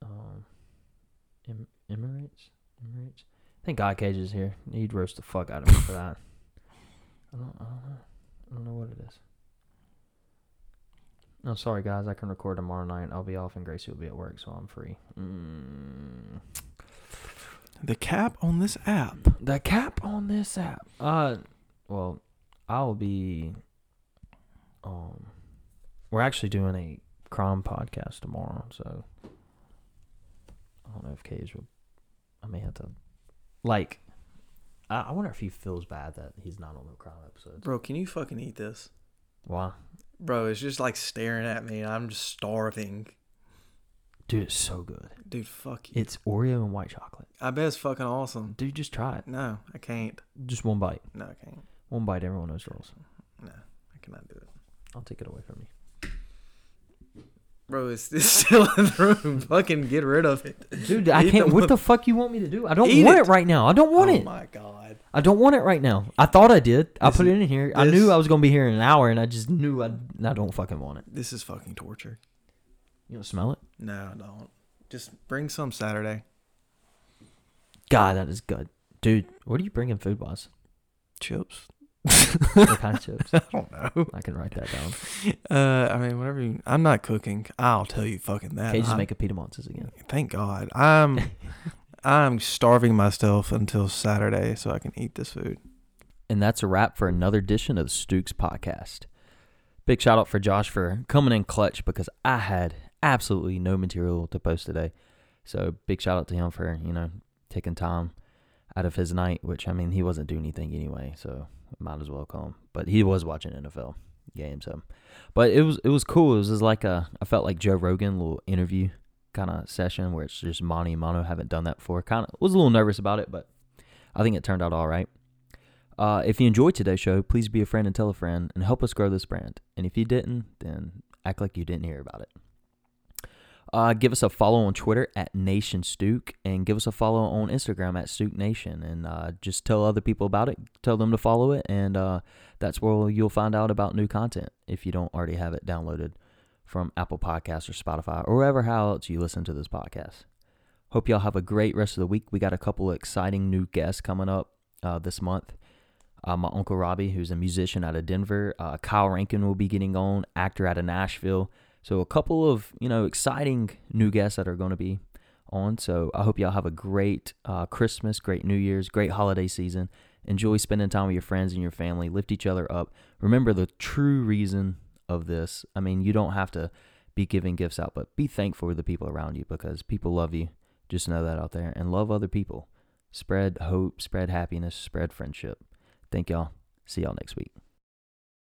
um, em- Emirates. Emirates. I think God Cage is here. He'd roast the fuck out of me for that. I don't, I don't know. I don't know what it is. No, sorry guys. I can record tomorrow night. I'll be off and Gracie will be at work, so I'm free. Mm. The cap on this app. The cap on this app. Uh, well, I'll be. Um, we're actually doing a crime podcast tomorrow, so I don't know if Cage will. I may have to, like, I, I wonder if he feels bad that he's not on the crime episodes. Bro, can you fucking eat this? Why, Bro, it's just like staring at me, and I'm just starving. dude? It's so good. Dude, fuck you. It's Oreo and white chocolate. I bet it's fucking awesome. Dude, just try it. No, I can't. Just one bite. No, I can't. One bite. Everyone knows the rules. No, I cannot do it. I'll take it away from you. Bro, it's, it's still in the room. fucking get rid of it. Dude, I Eat can't. What the fuck you want me to do? I don't Eat want it. it. right now. I don't want it. oh it. my god. I don't want it right now. I thought I did. I This put it in here. I this- knew I was gonna be here in an hour, and I just knew I. I don't fucking want it. This is fucking torture. You don't smell it? No, I don't. Just bring some Saturday. God, that is good, dude. What are you bringing food wise? Chips. What kind of chips? I don't know. I can write that down. Uh, I mean, whatever. You, I'm not cooking. I'll tell you fucking that. Okay, just I'm- make a pita monsters again. Thank God. I'm I'm starving myself until Saturday so I can eat this food. And that's a wrap for another edition of the Stooks podcast. Big shout out for Josh for coming in clutch because I had absolutely no material to post today. So big shout out to him for, you know, taking time out of his night, which I mean he wasn't doing anything anyway, so might as well come. But he was watching NFL games, so but it was it was cool. It was just like a I felt like Joe Rogan little interview kind of session where it's just Monty and Mono haven't done that before. Kind of was a little nervous about it, but I think it turned out all right. Uh, if you enjoyed today's show, please be a friend and tell a friend and help us grow this brand. And if you didn't, then act like you didn't hear about it. Uh, give us a follow on Twitter at Nation Stook and give us a follow on Instagram at Stook Nation and uh, just tell other people about it. Tell them to follow it, and uh, that's where you'll find out about new content if you don't already have it downloaded from Apple Podcasts or Spotify or wherever how else you listen to this podcast. Hope y'all have a great rest of the week. We got a couple of exciting new guests coming up uh, this month. Uh, my uncle Robbie, who's a musician out of Denver. Uh, Kyle Rankin will be getting on, actor out of Nashville. So a couple of you know exciting new guests that are going to be on. So I hope y'all have a great uh, Christmas, great New Year's, great holiday season. Enjoy spending time with your friends and your family. Lift each other up. Remember the true reason of this. I mean, you don't have to be giving gifts out, but be thankful for the people around you because people love you. Just know that out there and love other people. Spread hope, spread happiness, spread friendship. Thank y'all. See y'all next week.